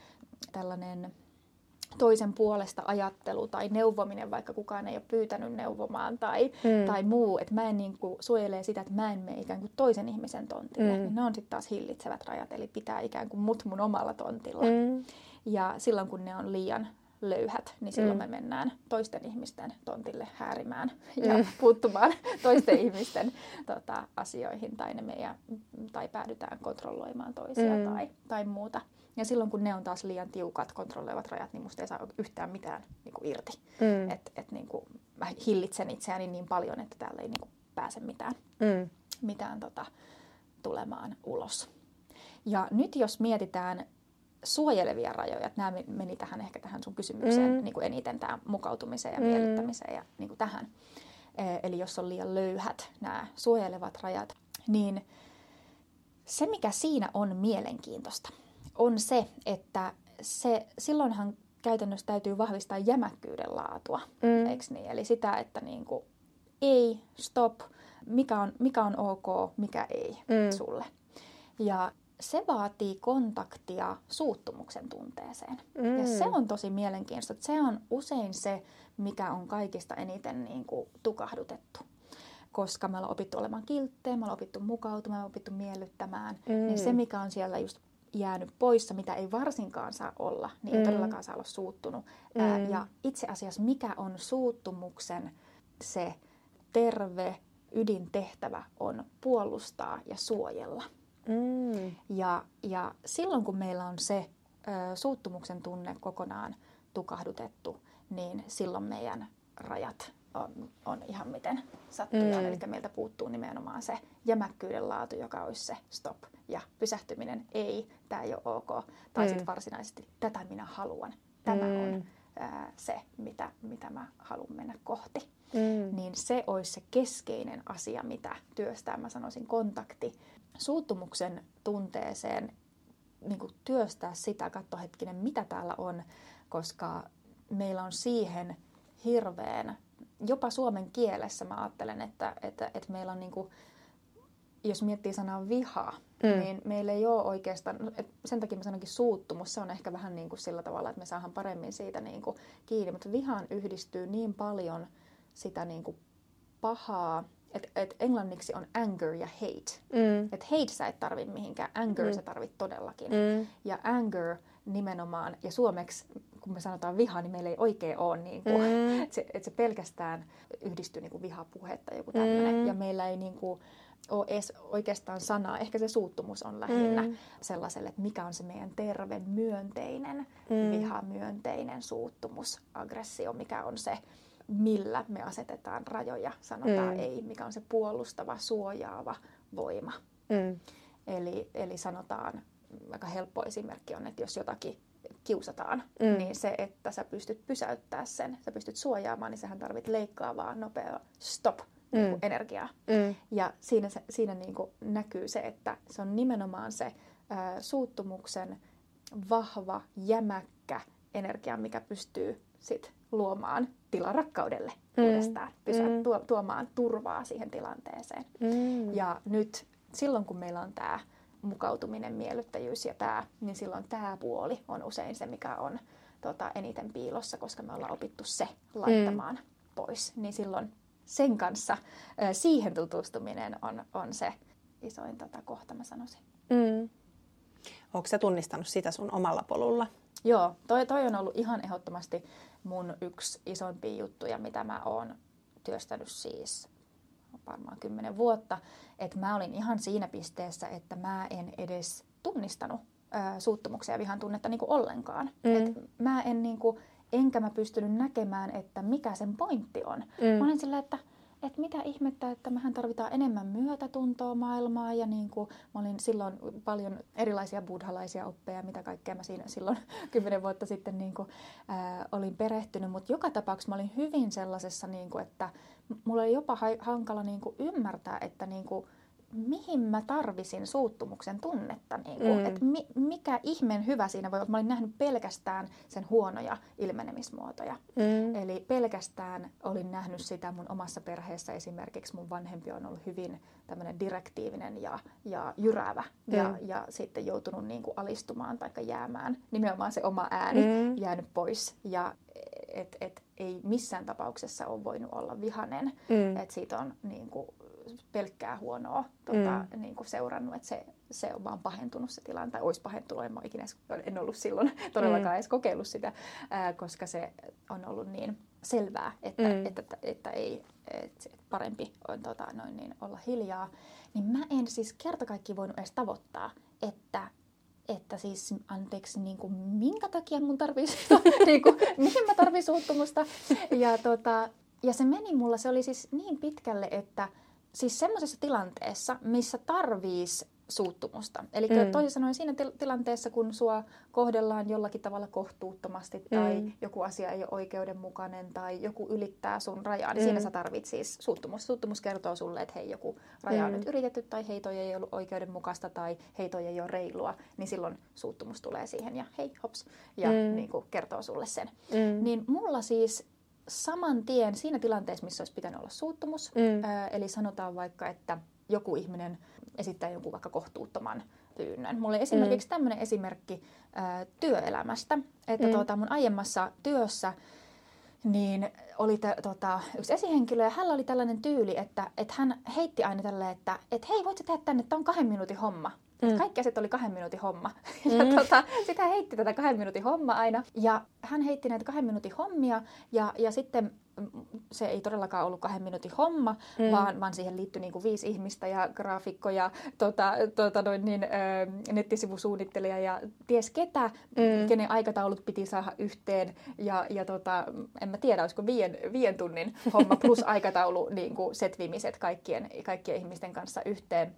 [SPEAKER 2] tällainen toisen puolesta ajattelu tai neuvominen, vaikka kukaan ei ole pyytänyt neuvomaan tai, mm. tai muu, että mä en niin kuin suojelee sitä, että mä en mene ikään kuin toisen ihmisen tontille. Mm. Niin ne on sitten taas hillitsevät rajat, eli pitää ikään kuin mut mun omalla tontilla. Mm. Ja silloin kun ne on liian löyhät, niin silloin mm. me mennään toisten ihmisten tontille häärimään ja mm. puuttumaan toisten ihmisten tota, asioihin tai, ne meidän, tai päädytään kontrolloimaan toisia mm. tai, tai muuta. Ja silloin kun ne on taas liian tiukat kontrolloivat rajat, niin musta ei saa yhtään mitään niin kuin irti. Mm. Et, et, niin kuin, mä hillitsen itseäni niin paljon, että täällä ei niin kuin, pääse mitään, mm. mitään tota, tulemaan ulos. Ja nyt jos mietitään suojelevia rajoja, että nämä meni tähän ehkä tähän sun kysymykseen mm. niin kuin eniten tämä mukautumiseen ja mm. miellyttämiseen ja niin kuin tähän. Eli jos on liian löyhät nämä suojelevat rajat, niin se mikä siinä on mielenkiintoista, on se, että se, silloinhan käytännössä täytyy vahvistaa jämäkkyyden laatua, mm. eikö niin? Eli sitä, että niin kuin, ei, stop, mikä on, mikä on ok, mikä ei mm. sulle. Ja se vaatii kontaktia suuttumuksen tunteeseen. Mm. Ja se on tosi mielenkiintoista. Se on usein se, mikä on kaikista eniten niin kuin, tukahdutettu. Koska me ollaan opittu olemaan kilttejä, me ollaan opittu mukautumaan, me ollaan opittu miellyttämään. Mm. Niin se, mikä on siellä just jäänyt poissa, mitä ei varsinkaan saa olla, niin ei mm. todellakaan saa olla suuttunut. Mm. Ää, ja itse asiassa mikä on suuttumuksen se terve ydintehtävä on puolustaa ja suojella. Mm. Ja, ja silloin kun meillä on se ö, suuttumuksen tunne kokonaan tukahdutettu, niin silloin meidän rajat on, on ihan miten sattuu. Mm. Eli meiltä puuttuu nimenomaan se jämäkkyyden laatu, joka olisi se stop ja pysähtyminen. Ei, tämä ei ole ok. Tai mm. sitten varsinaisesti tätä minä haluan. Tämä mm. on ää, se, mitä, mitä mä haluan mennä kohti. Mm. Niin se olisi se keskeinen asia, mitä työstää, mä sanoisin, kontakti suuttumuksen tunteeseen niin kuin työstää sitä, katso hetkinen, mitä täällä on, koska meillä on siihen hirveän, jopa suomen kielessä mä ajattelen, että, että, että meillä on niin kuin, jos miettii sanaa viha, mm. niin meillä ei ole oikeastaan, no, sen takia mä sanonkin suuttumus, se on ehkä vähän niin kuin sillä tavalla, että me saadaan paremmin siitä niin kuin kiinni, mutta vihaan yhdistyy niin paljon sitä niin kuin pahaa, että et englanniksi on anger ja hate. Mm. Että hate sä et tarvi mihinkään, anger mm. sä tarvit todellakin. Mm. Ja anger nimenomaan, ja suomeksi kun me sanotaan viha, niin meillä ei oikein ole, niin kuin, mm. että, se, että se pelkästään yhdistyy niin kuin vihapuhetta, joku tämmöinen. Mm. Ja meillä ei niin kuin, ole edes oikeastaan sanaa. Ehkä se suuttumus on lähinnä mm. sellaiselle, että mikä on se meidän terve, myönteinen, mm. vihamyönteinen suuttumus, aggressio, mikä on se millä me asetetaan rajoja, sanotaan mm. ei, mikä on se puolustava, suojaava voima. Mm. Eli, eli sanotaan, aika helppo esimerkki on, että jos jotakin kiusataan, mm. niin se, että sä pystyt pysäyttämään sen, sä pystyt suojaamaan, niin sähän tarvit leikkaavaa, nopeaa stop mm. niin energiaa. Mm. Ja siinä, siinä niin kuin näkyy se, että se on nimenomaan se ä, suuttumuksen vahva, jämäkkä energia, mikä pystyy sit luomaan tila rakkaudelle mm. uudestaan, pysyä, mm. tuo, tuomaan turvaa siihen tilanteeseen. Mm. Ja nyt silloin, kun meillä on tämä mukautuminen, miellyttäjyys ja tämä, niin silloin tämä puoli on usein se, mikä on tota, eniten piilossa, koska me ollaan opittu se laittamaan mm. pois. Niin silloin sen kanssa siihen tutustuminen on, on se isoin tota, kohta, mä sanoisin. Mm.
[SPEAKER 1] Onko sä tunnistanut sitä sun omalla polulla?
[SPEAKER 2] Joo, toi, toi on ollut ihan ehdottomasti mun yksi isoimpia juttuja, mitä mä oon työstänyt siis varmaan kymmenen vuotta, että mä olin ihan siinä pisteessä, että mä en edes tunnistanut ää, suuttumuksia ja vihan tunnetta niin kuin ollenkaan. Mm. Et mä en niin kuin, enkä mä pystynyt näkemään, että mikä sen pointti on. Mm. Mä olin sillä, että että mitä ihmettä, että mehän tarvitaan enemmän myötätuntoa maailmaa ja niin kuin, mä olin silloin paljon erilaisia buddhalaisia oppeja, mitä kaikkea mä siinä silloin kymmenen vuotta sitten niin kuin, ää, olin perehtynyt, mutta joka tapauksessa mä olin hyvin sellaisessa, niin kuin, että mulla oli jopa hankala niin kuin, ymmärtää, että niin kuin, mihin mä tarvisin suuttumuksen tunnetta. Niin kuin, mm. että mi, mikä ihmen hyvä siinä voi olla. Mä olin nähnyt pelkästään sen huonoja ilmenemismuotoja. Mm. Eli pelkästään olin nähnyt sitä mun omassa perheessä esimerkiksi. Mun vanhempi on ollut hyvin tämmöinen direktiivinen ja, ja jyräävä. Mm. Ja, ja sitten joutunut niin kuin alistumaan tai jäämään. Nimenomaan se oma ääni mm. jäänyt pois. Ja et, et, ei missään tapauksessa ole voinut olla vihanen. Mm. Että siitä on niin kuin, pelkkää huonoa tuota, mm. niin kuin seurannut, että se, se on vaan pahentunut se tilanne, tai olisi pahentunut, en, ikinä, en ollut silloin todellakaan mm. edes kokeillut sitä, ää, koska se on ollut niin selvää, että, mm. että, että, että ei, että parempi on tota, noin, niin, olla hiljaa, niin mä en siis kerta kaikki voinut edes tavoittaa, että että siis anteeksi, niin kuin, minkä takia mun tarvii, niin kuin, mihin mä tarvitsen suuttumusta. Ja, tota, ja se meni mulla, se oli siis niin pitkälle, että siis semmoisessa tilanteessa, missä tarviis suuttumusta. Eli mm. toisin sanoen siinä til- tilanteessa, kun sua kohdellaan jollakin tavalla kohtuuttomasti mm. tai joku asia ei ole oikeudenmukainen tai joku ylittää sun rajaa, niin mm. siinä sä tarvit siis suuttumus. Suuttumus kertoo sulle, että hei, joku raja on mm. nyt yritetty tai hei, toi ei ollut oikeudenmukaista tai hei, toi ei ole reilua, niin silloin suuttumus tulee siihen ja hei, hops, ja mm. niin kuin kertoo sulle sen. Mm. Niin mulla siis saman tien siinä tilanteessa, missä olisi pitänyt olla suuttumus, mm. ää, eli sanotaan vaikka, että joku ihminen esittää jonkun vaikka kohtuuttoman pyynnön. Mulla oli esimerkiksi mm. tämmöinen esimerkki ää, työelämästä, että mm. tuota, mun aiemmassa työssä niin oli te, tota, yksi esihenkilö ja hänellä oli tällainen tyyli, että, että hän heitti aina tälle, että, että hei, voit sä tehdä tänne, tämä on kahden minuutin homma. Mm. Kaikki asiat oli kahden minuutin homma. Mm. Ja tota, sitä heitti tätä kahden minuutin homma aina. Ja hän heitti näitä kahden minuutin hommia ja, ja sitten se ei todellakaan ollut kahden minuutin homma, mm. vaan, vaan siihen liittyi niin kuin viisi ihmistä ja graafikko ja tota, tota noin niin, ö, nettisivusuunnittelija ja ties ketä, mm. kenen aikataulut piti saada yhteen. Ja, ja tota, en mä tiedä, olisiko viien, viien tunnin homma plus aikataulu niin kuin setvimiset kaikkien, kaikkien ihmisten kanssa yhteen.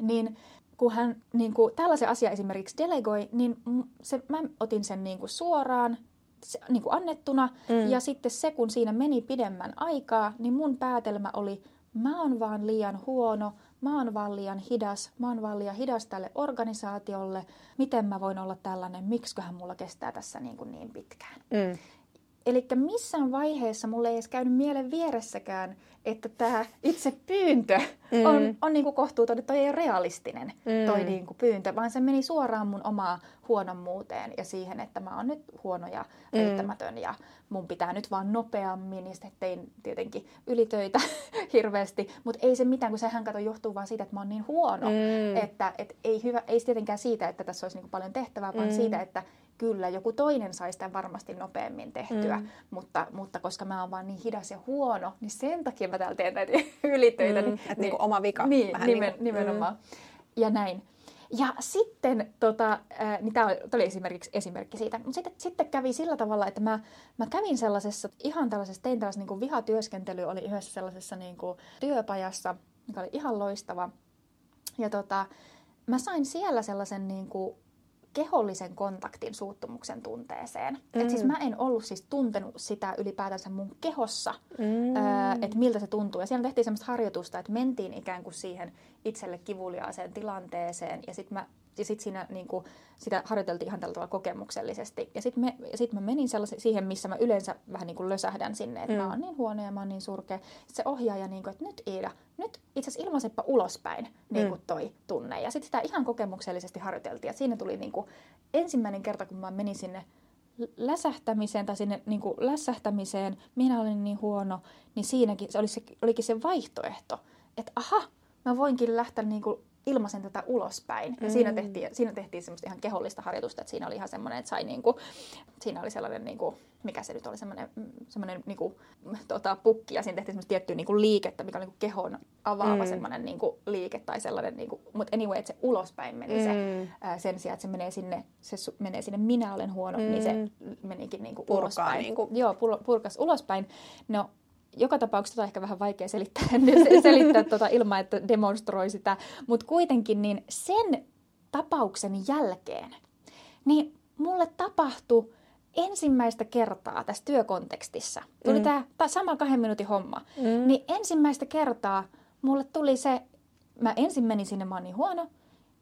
[SPEAKER 2] Niin kun hän niin kuin, tällaisen asian esimerkiksi delegoi, niin se, mä otin sen niin kuin suoraan se, niin kuin annettuna. Mm. Ja sitten se, kun siinä meni pidemmän aikaa, niin mun päätelmä oli, mä oon vaan liian huono, mä oon vaan liian hidas, mä oon vaan liian hidas tälle organisaatiolle, miten mä voin olla tällainen, miksiköhän mulla kestää tässä niin, kuin niin pitkään. Mm. Eli missään vaiheessa mulle ei edes käynyt mielen vieressäkään, että tämä itse pyyntö mm. on, on niin kuin kohtuuton, että toi ei ole realistinen mm. toi niin kuin pyyntö, vaan se meni suoraan mun omaa huonommuuteen ja siihen, että mä oon nyt huono ja mm. riittämätön ja mun pitää nyt vaan nopeammin, niin sitten tein tietenkin ylitöitä hirveästi, mutta ei se mitään, kun sehän kato johtuu vaan siitä, että mä oon niin huono, mm. että et ei, hyvä, ei tietenkään siitä, että tässä olisi niin kuin paljon tehtävää, vaan mm. siitä, että kyllä joku toinen saisi sitä varmasti nopeammin tehtyä, mm. mutta, mutta koska mä oon vaan niin hidas ja huono, niin sen takia mä täällä teen näitä ylitöitä. Mm.
[SPEAKER 1] Niin, että niin, niin oma vika.
[SPEAKER 2] Niin, vähän nimen, niin kuin, nimenomaan. Mm. Ja näin. Ja sitten, tota, äh, niin tämä oli esimerkiksi esimerkki siitä, mutta sitten, sitten kävi sillä tavalla, että mä, mä kävin sellaisessa, ihan tällaisessa, tein tällaisessa niin kuin vihatyöskentely, oli yhdessä sellaisessa niin kuin työpajassa, mikä oli ihan loistava. Ja tota, mä sain siellä sellaisen niin kuin kehollisen kontaktin suuttumuksen tunteeseen. Mm. Et siis mä en ollut siis tuntenut sitä ylipäätänsä mun kehossa, mm. että miltä se tuntuu. Ja siellä tehtiin semmoista harjoitusta, että mentiin ikään kuin siihen itselle kivuliaaseen tilanteeseen ja sitten mä ja sitten siinä niin kuin, sitä harjoiteltiin ihan tällä tavalla kokemuksellisesti. Ja sitten sit mä menin siihen, missä mä yleensä vähän niin kuin lösähdän sinne, että mm. mä oon niin huono ja mä oon niin surkea. Sitten se ohjaaja, niin kuin, että nyt Iida, nyt itse asiassa ilmaisepa ulospäin niin kuin mm. toi tunne. Ja sitten sitä ihan kokemuksellisesti harjoiteltiin. Ja siinä tuli niin kuin, ensimmäinen kerta, kun mä menin sinne läsähtämiseen tai sinne niin kuin lässähtämiseen, minä olin niin huono, niin siinäkin se, oli se olikin se vaihtoehto, että aha, mä voinkin lähteä niin kuin ilmaisen tätä ulospäin. Ja mm. siinä tehtiin, siinä tehtiin semmoista ihan kehollista harjoitusta, että siinä oli ihan semmoinen, että sai niinku, siinä oli sellainen niinku, mikä se nyt oli, semmoinen, semmoinen niinku, tota, pukki ja siinä tehtiin semmoista tiettyä niinku liikettä, mikä oli niinku kehon avaava mm. semmoinen niinku liike tai sellainen, niinku, mutta anyway, että se ulospäin meni mm. se ää, sen sijaan, että se menee sinne, se menee sinne minä olen huono, mm. niin se mm. menikin niinku Purkaa, ulospäin. Niinku. Joo, purkas ulospäin. No joka tapauksessa on ehkä vähän vaikea selittää, selittää tuota ilman, että demonstroi sitä, mutta kuitenkin niin sen tapauksen jälkeen, niin mulle tapahtui ensimmäistä kertaa tässä työkontekstissa, tuli mm. tämä sama kahden minuutin homma, mm. niin ensimmäistä kertaa mulle tuli se, mä ensin menin sinne, mä oon niin huono,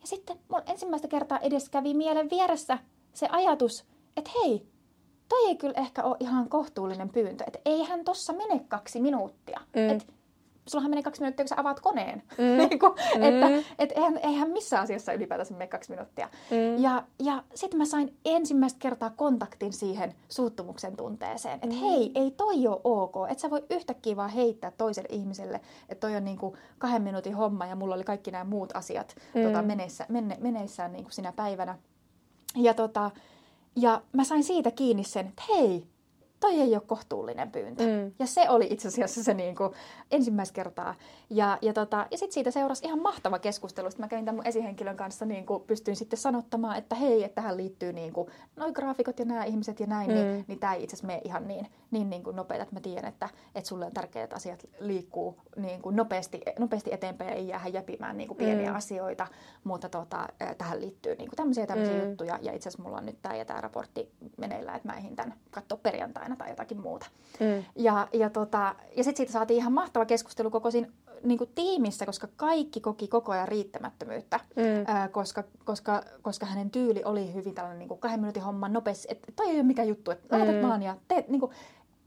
[SPEAKER 2] ja sitten mulle ensimmäistä kertaa edes kävi mielen vieressä se ajatus, että hei, toi ei kyllä ehkä ole ihan kohtuullinen pyyntö. Että eihän tossa mene kaksi minuuttia. Mm. Et sullahan menee kaksi minuuttia, kun sä avaat koneen. Mm. niin kuin, mm. Että et eihän, eihän missään asiassa ylipäätänsä mene kaksi minuuttia. Mm. Ja, ja sitten mä sain ensimmäistä kertaa kontaktin siihen suuttumuksen tunteeseen. Että mm. hei, ei toi ole ok. Että sä voi yhtäkkiä vaan heittää toiselle ihmiselle, että toi on niinku kahden minuutin homma ja mulla oli kaikki nämä muut asiat mm. tota, meneessä, menne, meneissään niinku sinä päivänä. Ja tota, ja mä sain siitä kiinni sen, että hei, toi ei ole kohtuullinen pyyntö. Mm. Ja se oli itse asiassa se niin kuin, ensimmäistä kertaa. Ja, ja, tota, ja sitten siitä seurasi ihan mahtava keskustelu. Sitten mä kävin tämän mun esihenkilön kanssa, niin kuin, pystyin sitten sanottamaan, että hei, että tähän liittyy niin kuin, noi graafikot ja nämä ihmiset ja näin, niin, mm. niin, niin tämä ei itse asiassa mene ihan niin, niin, niin kuin nopeita, että mä tiedän, että, että sulle on tärkeää, että asiat liikkuu niin kuin nopeasti, nopeasti eteenpäin ja ei jäädä jäpimään niin kuin pieniä mm. asioita. Mutta tota, tähän liittyy niin kuin tämmöisiä tämmöisiä mm. juttuja. Ja itse asiassa mulla on nyt tämä ja tämä raportti meneillään, että mä ehdin tämän katsoa perjantaina aina tai jotakin muuta. Mm. Ja, ja, tota, ja sitten siitä saatiin ihan mahtava keskustelu koko siinä niin kuin tiimissä, koska kaikki koki koko ajan riittämättömyyttä, mm. ää, koska, koska, koska hänen tyyli oli hyvin tällainen niin kuin kahden minuutin homma nopeasti, että toi ei ole mikään juttu, että mm. vaan ja teet, niin kuin,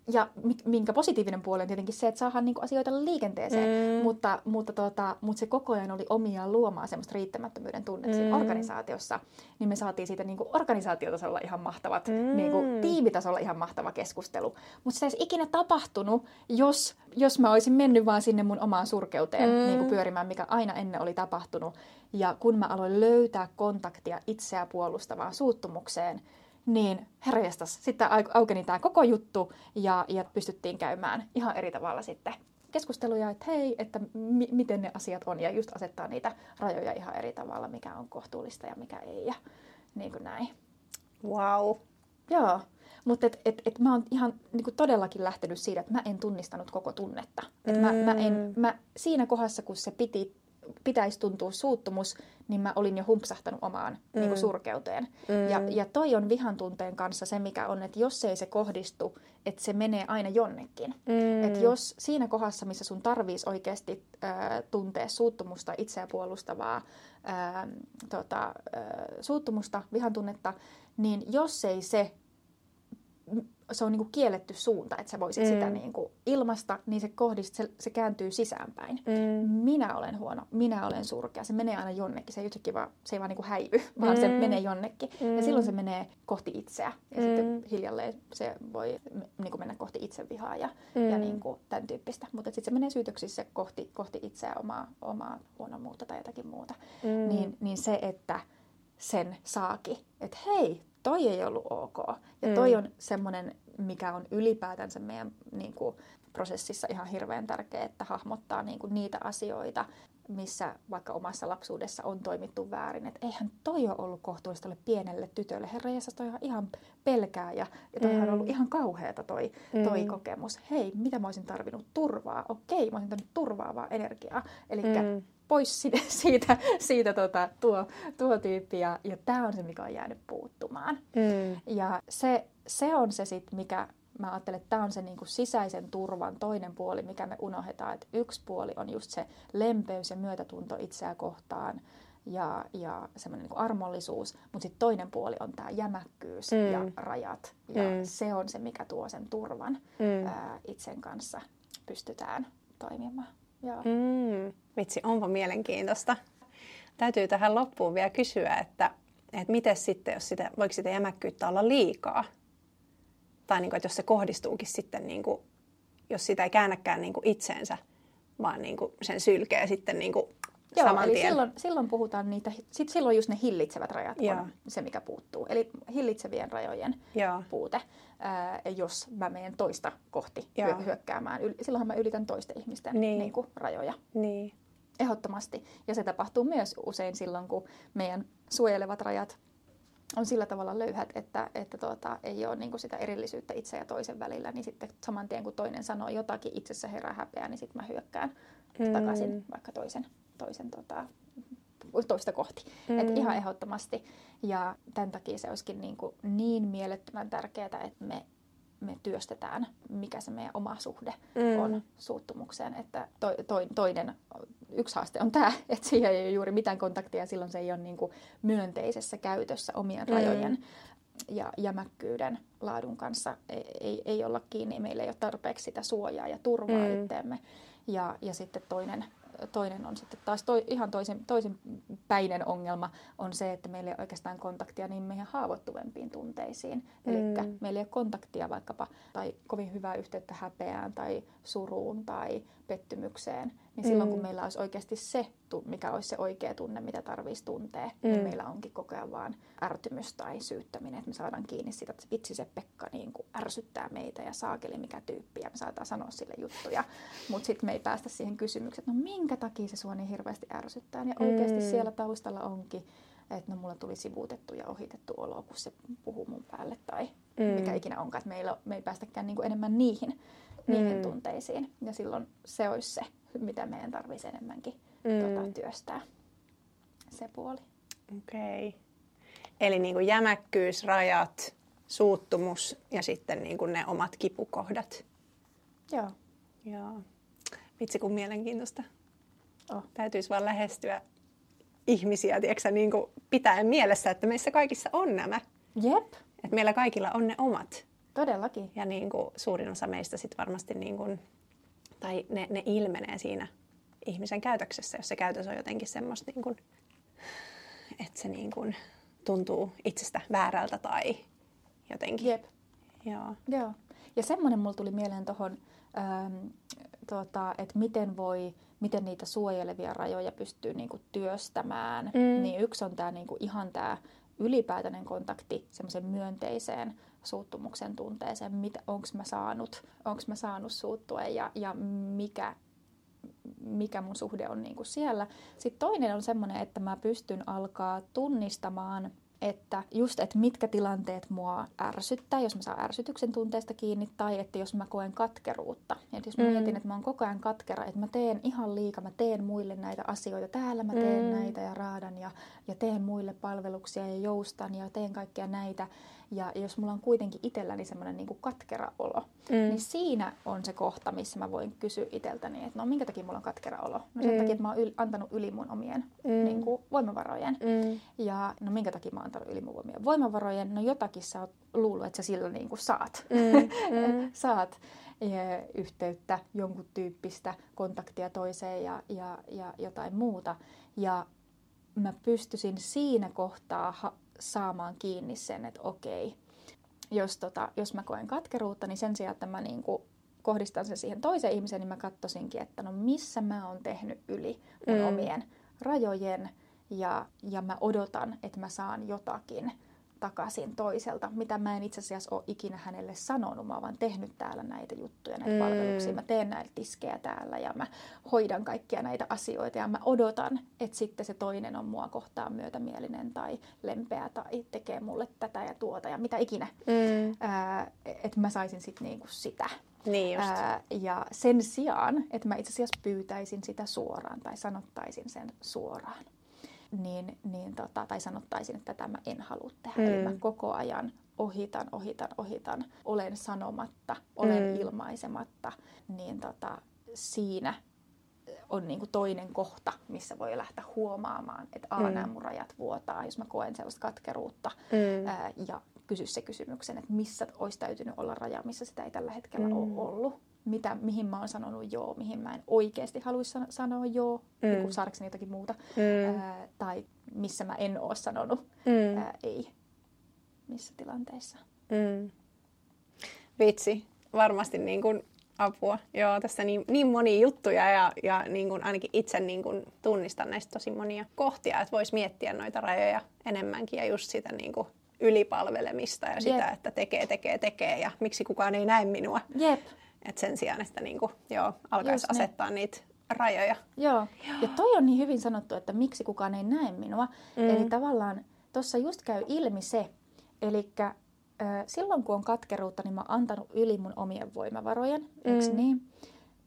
[SPEAKER 2] ja minkä positiivinen puoli on tietenkin se, että saadaan niinku asioita liikenteeseen, mm. mutta, mutta, tota, mutta se koko ajan oli omiaan luomaan semmoista riittämättömyyden tunnetta mm. organisaatiossa, niin me saatiin siitä niinku organisaatiotasolla ihan mahtavat, mm. niinku, tiimitasolla ihan mahtava keskustelu. Mutta se ei olisi ikinä tapahtunut, jos, jos mä olisin mennyt vaan sinne mun omaan surkeuteen mm. niinku pyörimään, mikä aina ennen oli tapahtunut. Ja kun mä aloin löytää kontaktia itseä puolustavaan suuttumukseen, niin herrejästäs, sitten aukeni tämä koko juttu ja, ja pystyttiin käymään ihan eri tavalla sitten keskusteluja, että hei, että mi- miten ne asiat on ja just asettaa niitä rajoja ihan eri tavalla, mikä on kohtuullista ja mikä ei ja niin kuin näin.
[SPEAKER 1] Wow.
[SPEAKER 2] Joo, mutta et, et, et mä oon ihan niin kuin todellakin lähtenyt siitä, että mä en tunnistanut koko tunnetta. Et mm. mä, mä en, mä, siinä kohdassa, kun se piti pitäisi tuntua suuttumus, niin mä olin jo humpsahtanut omaan mm. niin kuin surkeuteen. Mm. Ja, ja toi on vihan tunteen kanssa se, mikä on, että jos ei se kohdistu, että se menee aina jonnekin. Mm. Että jos siinä kohdassa, missä sun tarvitsisi oikeasti äh, tuntea suuttumusta, itseä puolustavaa äh, tota, äh, suuttumusta, vihan tunnetta, niin jos ei se se on niin kuin kielletty suunta, että sä voisit mm. sitä niin kuin ilmasta, niin se kohdist, se, se kääntyy sisäänpäin. Mm. Minä olen huono, minä olen surkea. Se menee aina jonnekin, se ei vaan, se ei vaan niin kuin häivy, vaan mm. se menee jonnekin. Mm. Ja silloin se menee kohti itseä. Ja mm. sitten hiljalleen se voi niin kuin mennä kohti itsevihaa ja, mm. ja niin kuin tämän tyyppistä. Mutta sitten se menee syytöksissä kohti, kohti itseä, omaa, omaa huonomuutta tai jotakin muuta. Mm. Niin, niin se, että sen saaki, että hei, toi ei ollut ok. Ja toi mm. on semmoinen, mikä on ylipäätänsä meidän niin kuin, prosessissa ihan hirveän tärkeää, että hahmottaa niin kuin, niitä asioita, missä vaikka omassa lapsuudessa on toimittu väärin. Että eihän toi ole ollut kohtuullista pienelle tytölle. Herra Jeesus, toi on ihan pelkää ja, ja toihan mm. on ollut ihan kauheata toi, toi mm. kokemus. Hei, mitä mä olisin tarvinnut? Turvaa. Okei, mä olisin tarvinnut turvaavaa energiaa. Eli mm pois siitä, siitä, siitä tota, tuo, tuo tyyppi. Ja, ja tämä on se, mikä on jäänyt puuttumaan. Mm. Ja se, se on se sit, mikä mä ajattelen, että tämä on se niinku sisäisen turvan toinen puoli, mikä me unohdetaan. Että yksi puoli on just se lempeys ja myötätunto itseä kohtaan ja, ja semmoinen niin armollisuus, mutta sitten toinen puoli on tämä jämäkkyys mm. ja rajat. Ja mm. se on se, mikä tuo sen turvan mm. ää, itsen kanssa pystytään toimimaan.
[SPEAKER 1] Joo. Mm, vitsi, onpa mielenkiintoista. Täytyy tähän loppuun vielä kysyä, että, että miten sitten, jos sitä, voiko sitä jämäkkyyttä olla liikaa? Tai niin kuin, että jos se kohdistuukin sitten, niin kuin, jos sitä ei käännäkään niin kuin itseensä, vaan niin kuin sen sylkeä sitten niin kuin
[SPEAKER 2] Joo,
[SPEAKER 1] saman
[SPEAKER 2] eli
[SPEAKER 1] tien.
[SPEAKER 2] silloin, silloin puhutaan niitä, sit silloin just ne hillitsevät rajat
[SPEAKER 1] Joo.
[SPEAKER 2] on se, mikä puuttuu. Eli hillitsevien rajojen
[SPEAKER 1] Joo.
[SPEAKER 2] puute, ää, jos mä menen toista kohti
[SPEAKER 1] Joo.
[SPEAKER 2] hyö- hyökkäämään. Yl- silloinhan mä ylitän toisten ihmisten
[SPEAKER 1] Niin.
[SPEAKER 2] niin kuin, rajoja.
[SPEAKER 1] Niin.
[SPEAKER 2] Ehdottomasti. Ja se tapahtuu myös usein silloin, kun meidän suojelevat rajat on sillä tavalla löyhät, että, että tuota, ei ole niin sitä erillisyyttä itse ja toisen välillä, niin sitten saman tien kun toinen sanoo jotakin, itsessä herää häpeää, niin sitten mä hyökkään
[SPEAKER 1] Mm.
[SPEAKER 2] takaisin vaikka toisen, toisen tota, toista kohti.
[SPEAKER 1] Mm.
[SPEAKER 2] Et ihan ehdottomasti. Ja tämän takia se olisikin niin, kuin niin mielettömän tärkeää, että me, me työstetään, mikä se meidän oma suhde
[SPEAKER 1] Mm.
[SPEAKER 2] on suuttumukseen. Että to, to, toinen, yksi haaste on tämä, että siihen ei ole juuri mitään kontaktia, silloin se ei ole niin kuin myönteisessä käytössä omien
[SPEAKER 1] Mm.
[SPEAKER 2] rajojen ja jämäkkyyden laadun kanssa ei, ei, ei olla kiinni, meillä ei ole tarpeeksi sitä suojaa ja turvaa
[SPEAKER 1] mm.
[SPEAKER 2] itteemme. Ja, ja sitten toinen, toinen on sitten taas toi, ihan toisen, toisen päinen ongelma on se, että meillä ei ole oikeastaan kontaktia niin meidän haavoittuvempiin tunteisiin. Eli
[SPEAKER 1] Mm.
[SPEAKER 2] meillä ei ole kontaktia vaikkapa tai kovin hyvää yhteyttä häpeään tai suruun tai pettymykseen. Niin silloin kun
[SPEAKER 1] Mm.
[SPEAKER 2] meillä olisi oikeasti se, mikä olisi se oikea tunne, mitä tarvitsisi tuntea,
[SPEAKER 1] Mm.
[SPEAKER 2] niin meillä onkin koko ajan vaan ärtymys tai syyttäminen, että me saadaan kiinni sitä, että vitsi se Pekka niin kuin ärsyttää meitä ja saakeli mikä tyyppi ja me saadaan sanoa sille juttuja. Mutta sitten me ei päästä siihen kysymykseen, että no minkä takia se sua niin hirveästi ärsyttää. Ja oikeasti
[SPEAKER 1] Mm.
[SPEAKER 2] siellä taustalla onkin, että no mulla tuli sivuutettu ja ohitettu olo, kun se puhuu mun päälle tai
[SPEAKER 1] Mm.
[SPEAKER 2] mikä ikinä onkaan, että meillä, me ei päästäkään niin kuin enemmän niihin, niihin
[SPEAKER 1] Mm.
[SPEAKER 2] tunteisiin. Ja silloin se olisi se, mitä meidän tarvitsisi enemmänkin
[SPEAKER 1] Mm.
[SPEAKER 2] tota, työstää, se puoli.
[SPEAKER 1] Okei. Okay. Eli niin kuin jämäkkyys, rajat, suuttumus ja sitten niin kuin ne omat kipukohdat.
[SPEAKER 2] Joo.
[SPEAKER 1] Joo. Vitsi kun mielenkiintoista.
[SPEAKER 2] Oh.
[SPEAKER 1] Täytyisi vaan lähestyä ihmisiä, tiedätkö, niin kuin pitäen mielessä, että meissä kaikissa on nämä.
[SPEAKER 2] Jep,
[SPEAKER 1] Että meillä kaikilla on ne omat.
[SPEAKER 2] Todellakin.
[SPEAKER 1] Ja niin kuin suurin osa meistä sitten varmasti, niin kuin, tai ne, ne ilmenee siinä ihmisen käytöksessä, jos se käytös on jotenkin semmoista, niin kuin, että se niin kuin tuntuu itsestä väärältä tai jotenkin.
[SPEAKER 2] Jep.
[SPEAKER 1] Joo.
[SPEAKER 2] Joo. Ja semmoinen mulla tuli mieleen tuohon, ähm, tota, että miten voi, miten niitä suojelevia rajoja pystyy niinku työstämään.
[SPEAKER 1] Mm.
[SPEAKER 2] Niin yksi on tämä niinku ihan tämä ylipäätäinen kontakti semmoisen myönteiseen suuttumuksen tunteeseen, mitä onko mä saanut, onks mä saanut suuttua ja, ja mikä, mikä mun suhde on niinku siellä. Sitten toinen on semmoinen, että mä pystyn alkaa tunnistamaan että just, että mitkä tilanteet mua ärsyttää, jos mä saan ärsytyksen tunteesta kiinni, tai että jos mä koen katkeruutta. Ja jos mä
[SPEAKER 1] Mm.
[SPEAKER 2] mietin, että mä oon koko ajan katkera, että mä teen ihan liikaa, mä teen muille näitä asioita, täällä mä teen
[SPEAKER 1] Mm.
[SPEAKER 2] mm. näitä ja raadan ja, ja teen muille palveluksia ja joustan ja teen kaikkea näitä. Ja jos mulla on kuitenkin itselläni semmoinen niin katkera olo,
[SPEAKER 1] Mm.
[SPEAKER 2] niin siinä on se kohta, missä mä voin kysyä itseltäni, että no minkä takia mulla on katkera olo? No sen
[SPEAKER 1] Mm.
[SPEAKER 2] takia, että mä oon yl- antanut yli mun omien
[SPEAKER 1] Mm.
[SPEAKER 2] niin kuin, voimavarojen.
[SPEAKER 1] Mm.
[SPEAKER 2] Ja no minkä takia mä oon antanut yli mun voimia- voimavarojen? No jotakin sä oot luullut, että sä sillä niin kuin saat.
[SPEAKER 1] Mm. Mm.
[SPEAKER 2] saat yhteyttä, jonkun tyyppistä kontaktia toiseen ja, ja, ja jotain muuta. Ja mä pystyisin siinä kohtaa ha- saamaan kiinni sen, että okei, jos, tota, jos mä koen katkeruutta, niin sen sijaan, että mä niinku kohdistan sen siihen toiseen ihmiseen, niin mä katsoisinkin, että no missä mä oon tehnyt yli mun
[SPEAKER 1] mm.
[SPEAKER 2] omien rajojen ja, ja mä odotan, että mä saan jotakin takaisin toiselta, mitä mä en itse asiassa ole ikinä hänelle sanonut. Mä oon vaan tehnyt täällä näitä juttuja, näitä
[SPEAKER 1] Mm.
[SPEAKER 2] palveluksia. Mä teen näitä tiskejä täällä ja mä hoidan kaikkia näitä asioita ja mä odotan, että sitten se toinen on mua kohtaan myötämielinen tai lempeä tai tekee mulle tätä ja tuota ja mitä ikinä.
[SPEAKER 1] Mm.
[SPEAKER 2] Että mä saisin sitten niinku sitä.
[SPEAKER 1] Niin just.
[SPEAKER 2] Ää, ja sen sijaan, että mä itse asiassa pyytäisin sitä suoraan tai sanottaisin sen suoraan, niin, niin tota, tai sanottaisin, että tätä mä en halua tehdä.
[SPEAKER 1] Mm.
[SPEAKER 2] Eli mä koko ajan ohitan, ohitan, ohitan, olen sanomatta, olen
[SPEAKER 1] Mm.
[SPEAKER 2] ilmaisematta, niin tota, siinä on niinku toinen kohta, missä voi lähteä huomaamaan, että
[SPEAKER 1] Mm.
[SPEAKER 2] mm. nämä mun rajat vuotaa, jos mä koen sellaista katkeruutta
[SPEAKER 1] Mm.
[SPEAKER 2] ää, ja kysy se kysymyksen, että missä olisi täytynyt olla raja, missä sitä ei tällä hetkellä
[SPEAKER 1] mm.
[SPEAKER 2] ole ollut. Mitä, mihin mä oon sanonut joo, mihin mä en oikeasti haluaisi san- sanoa joo,
[SPEAKER 1] Mm.
[SPEAKER 2] niin saadakseni jotakin muuta.
[SPEAKER 1] Mm.
[SPEAKER 2] Ää, tai missä mä en ole sanonut
[SPEAKER 1] Mm.
[SPEAKER 2] ää, ei, missä tilanteissa.
[SPEAKER 1] Mm. Vitsi. Varmasti niin kuin Apua. Joo, tässä niin, niin monia juttuja ja, ja niin kuin ainakin itse niin kuin tunnistan näistä tosi monia kohtia, että voisi miettiä noita rajoja enemmänkin ja just sitä niin kuin ylipalvelemista ja sitä, Jep. että tekee, tekee, tekee ja miksi kukaan ei näe minua.
[SPEAKER 2] Jep.
[SPEAKER 1] Et sen sijaan, että niin kuin, joo, alkaisi just asettaa ne. niitä rajoja.
[SPEAKER 2] Joo. ja toi on niin hyvin sanottu, että miksi kukaan ei näe minua. Mm. Eli tavallaan tuossa just käy ilmi se, eli silloin kun on katkeruutta, niin mä oon antanut yli mun omien voimavarojen, mm. niin?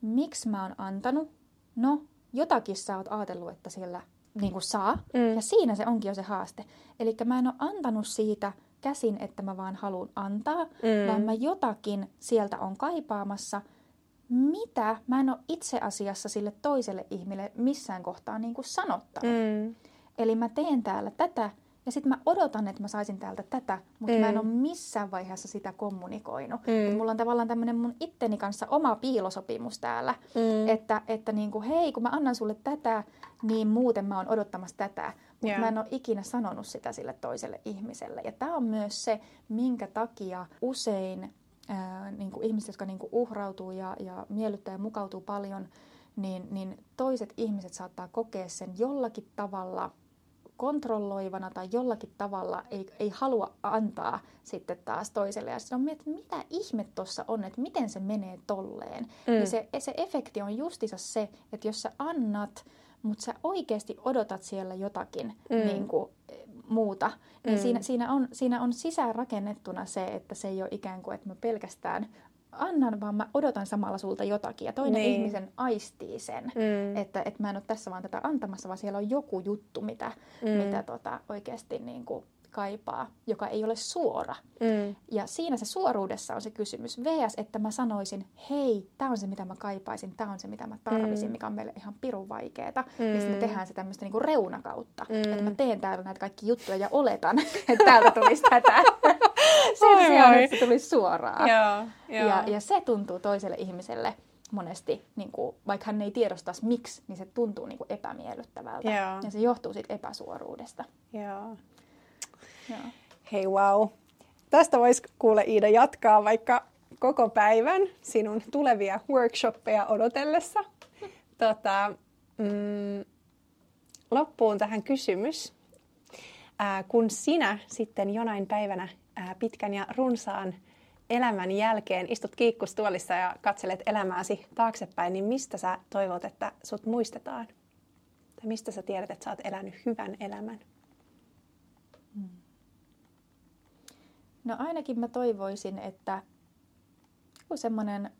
[SPEAKER 2] Miksi mä oon antanut? No, jotakin sä oot ajatellut, että siellä niin kuin saa. Mm. Ja siinä se onkin jo se haaste. Eli mä en ole antanut siitä käsin, että mä vaan haluan antaa, mm. vaan mä jotakin sieltä on kaipaamassa, mitä mä en ole itse asiassa sille toiselle ihmille missään kohtaa niin kuin sanottanut. Mm. Eli mä teen täällä tätä, ja sitten mä odotan, että mä saisin täältä tätä, mutta mm. mä en mm. ole missään vaiheessa sitä kommunikoinut. Mm. mulla on tavallaan tämmöinen mun itteni kanssa oma piilosopimus täällä, mm. että, että niin kuin, hei, kun mä annan sulle tätä, niin muuten mä oon odottamassa tätä. Mutta yeah. mä en ole ikinä sanonut sitä sille toiselle ihmiselle. Ja tämä on myös se, minkä takia usein ää, niin kuin ihmiset, jotka niin kuin uhrautuu ja, ja miellyttää ja mukautuu paljon, niin, niin toiset ihmiset saattaa kokea sen jollakin tavalla – kontrolloivana tai jollakin tavalla ei, ei halua antaa sitten taas toiselle. Ja sitten on miettinyt, että mitä ihme tuossa on, että miten se menee tolleen. Mm. Ja se, se efekti on justissa se, että jos sä annat, mutta sä oikeasti odotat siellä jotakin mm. niin kuin, muuta, niin mm. siinä, siinä, on, siinä on sisäänrakennettuna se, että se ei ole ikään kuin, että mä pelkästään annan, vaan mä odotan samalla sulta jotakin. Ja toinen niin. ihmisen aistii sen, mm. että, että mä en ole tässä vaan tätä antamassa, vaan siellä on joku juttu, mitä, mm. mitä tota, oikeasti niin kuin kaipaa, joka ei ole suora. Mm. Ja siinä se suoruudessa on se kysymys. VS, että mä sanoisin, hei, tämä on se, mitä mä kaipaisin, tämä on se, mitä mä tarvisin, mm. mikä on meille ihan pirun vaikeeta. Mm. Ja sitten me tehdään se tämmöistä niinku reunakautta. Mm. Että mä teen täällä näitä kaikki juttuja ja oletan, että täältä tulisi tätä. Sen sijaan, että se tulisi suoraan.
[SPEAKER 1] Joo,
[SPEAKER 2] joo. Ja, ja se tuntuu toiselle ihmiselle monesti, niin kuin, vaikka hän ei tiedostaisi miksi, niin se tuntuu niin kuin epämiellyttävältä. Joo. Ja se johtuu siitä epäsuoruudesta.
[SPEAKER 1] Joo. Hei wow. Tästä voisi kuule Iida jatkaa vaikka koko päivän sinun tulevia workshoppeja odotellessa. Tota, mm, loppuun tähän kysymys. Ää, kun sinä sitten jonain päivänä ää, pitkän ja runsaan elämän jälkeen istut kiikkustuolissa ja katselet elämääsi taaksepäin, niin mistä sä toivot, että sut muistetaan? Tai mistä sä tiedät, että sä oot elänyt hyvän elämän?
[SPEAKER 2] No ainakin mä toivoisin, että semmoinen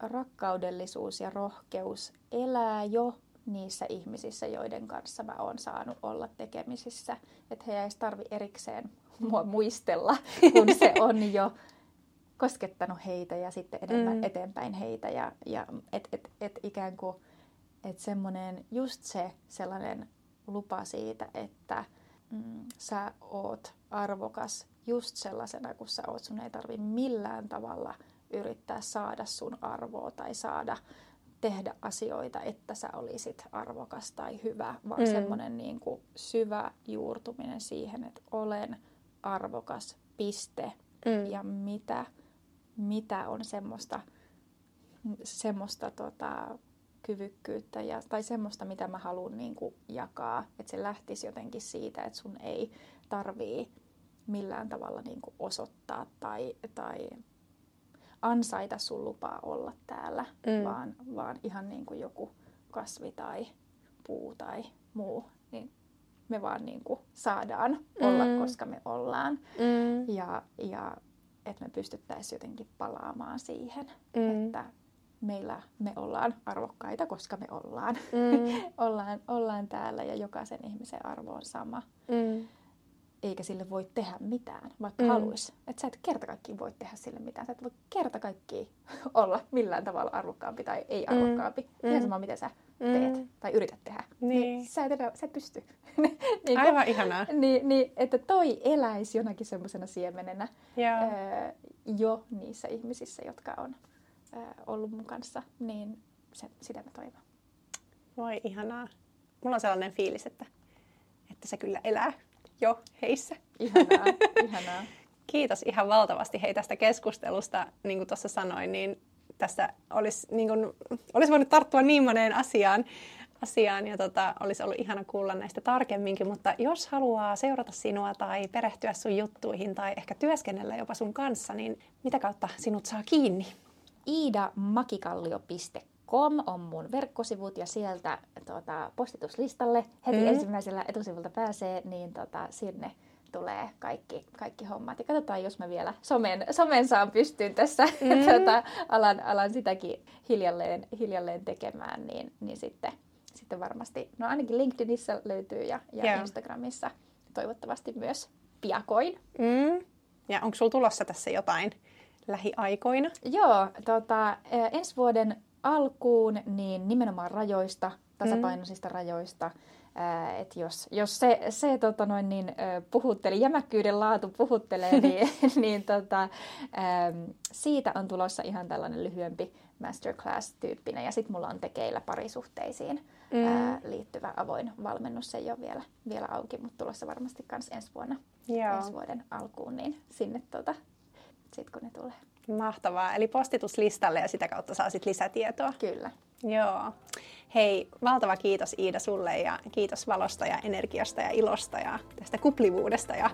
[SPEAKER 2] rakkaudellisuus ja rohkeus elää jo niissä ihmisissä, joiden kanssa mä oon saanut olla tekemisissä. Että he ei tarvi erikseen mua muistella, kun se on jo koskettanut heitä ja sitten enemmän mm. eteenpäin heitä. Ja, ja et, et, et ikään kuin et semmoinen, just se sellainen lupa siitä, että mm, sä oot arvokas just sellaisena kuin sä oot. Sun ei tarvi millään tavalla yrittää saada sun arvoa tai saada tehdä asioita, että sä olisit arvokas tai hyvä, vaan mm. semmoinen niin kuin syvä juurtuminen siihen, että olen arvokas, piste. Mm. Ja mitä, mitä on semmoista, semmoista tota, kyvykkyyttä ja, tai semmoista, mitä mä haluan niin kuin jakaa. Että se lähtisi jotenkin siitä, että sun ei tarvii millään tavalla niin kuin osoittaa tai, tai ansaita sun lupaa olla täällä, mm. vaan, vaan ihan niin kuin joku kasvi tai puu tai muu, niin me vaan niin kuin saadaan mm. olla, koska me ollaan. Mm. Ja, ja että me pystyttäisiin jotenkin palaamaan siihen, mm. että meillä me ollaan arvokkaita, koska me ollaan. Mm. ollaan, ollaan täällä ja jokaisen ihmisen arvo on sama. Mm eikä sille voi tehdä mitään, vaikka mm. haluaisi. Että sä et kerta kaikkiin voi tehdä sille mitään. Sä et voi kerta kaikkiin olla millään tavalla arvokkaampi tai ei mm. arvokkaampi. Mm. Ihan sama, miten sä teet mm. tai yrität tehdä. Niin. niin sä, et edä, sä et pysty.
[SPEAKER 1] niin Aivan ihanaa.
[SPEAKER 2] Niin, niin, että toi eläisi jonakin semmoisena siemenenä ää, jo niissä ihmisissä, jotka on ää, ollut mun kanssa. Niin se, sitä mä toivon.
[SPEAKER 1] Voi ihanaa. Mulla on sellainen fiilis, että, että se kyllä elää jo heissä.
[SPEAKER 2] Ihanaa, ihanaa.
[SPEAKER 1] Kiitos ihan valtavasti hei tästä keskustelusta. Niin kuin tuossa sanoin, niin tässä olisi, niin kun, olisi voinut tarttua niin moneen asiaan, asiaan ja tota, olisi ollut ihana kuulla näistä tarkemminkin, mutta jos haluaa seurata sinua tai perehtyä sun juttuihin tai ehkä työskennellä jopa sun kanssa, niin mitä kautta sinut saa kiinni?
[SPEAKER 2] iidamakikallio.com on mun verkkosivut ja sieltä tota, postituslistalle heti mm. ensimmäisellä etusivulta pääsee, niin tota, sinne tulee kaikki, kaikki hommat. Ja katsotaan, jos mä vielä somen, somen saan pystyyn tässä, mm. tota, alan, alan sitäkin hiljalleen, hiljalleen tekemään, niin, niin sitten, sitten varmasti, no ainakin LinkedInissä löytyy ja, ja yeah. Instagramissa toivottavasti myös piakoin.
[SPEAKER 1] Mm. Ja onko sulla tulossa tässä jotain lähiaikoina?
[SPEAKER 2] Joo, tota, ensi vuoden alkuun niin nimenomaan rajoista, tasapainoisista mm. rajoista. Et jos, jos se, se tota noin, niin, puhutteli, jämäkkyyden laatu puhuttelee, niin, niin tota, siitä on tulossa ihan tällainen lyhyempi masterclass-tyyppinen. Ja sitten mulla on tekeillä parisuhteisiin mm. ää, liittyvä avoin valmennus. Se ei ole vielä, vielä auki, mutta tulossa varmasti myös ensi vuonna, Joo. ensi vuoden alkuun, niin sinne tota, sit kun ne tulee.
[SPEAKER 1] Mahtavaa. Eli postituslistalle ja sitä kautta saa sit lisätietoa.
[SPEAKER 2] Kyllä.
[SPEAKER 1] Joo. Hei, valtava kiitos Iida sulle ja kiitos valosta ja energiasta ja ilosta ja tästä kuplivuudesta ja,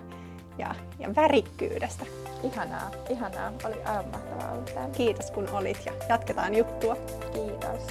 [SPEAKER 1] ja, ja värikkyydestä.
[SPEAKER 2] Ihanaa, ihanaa. Oli aivan mahtavaa olla täällä.
[SPEAKER 1] Kiitos kun olit ja jatketaan juttua.
[SPEAKER 2] Kiitos.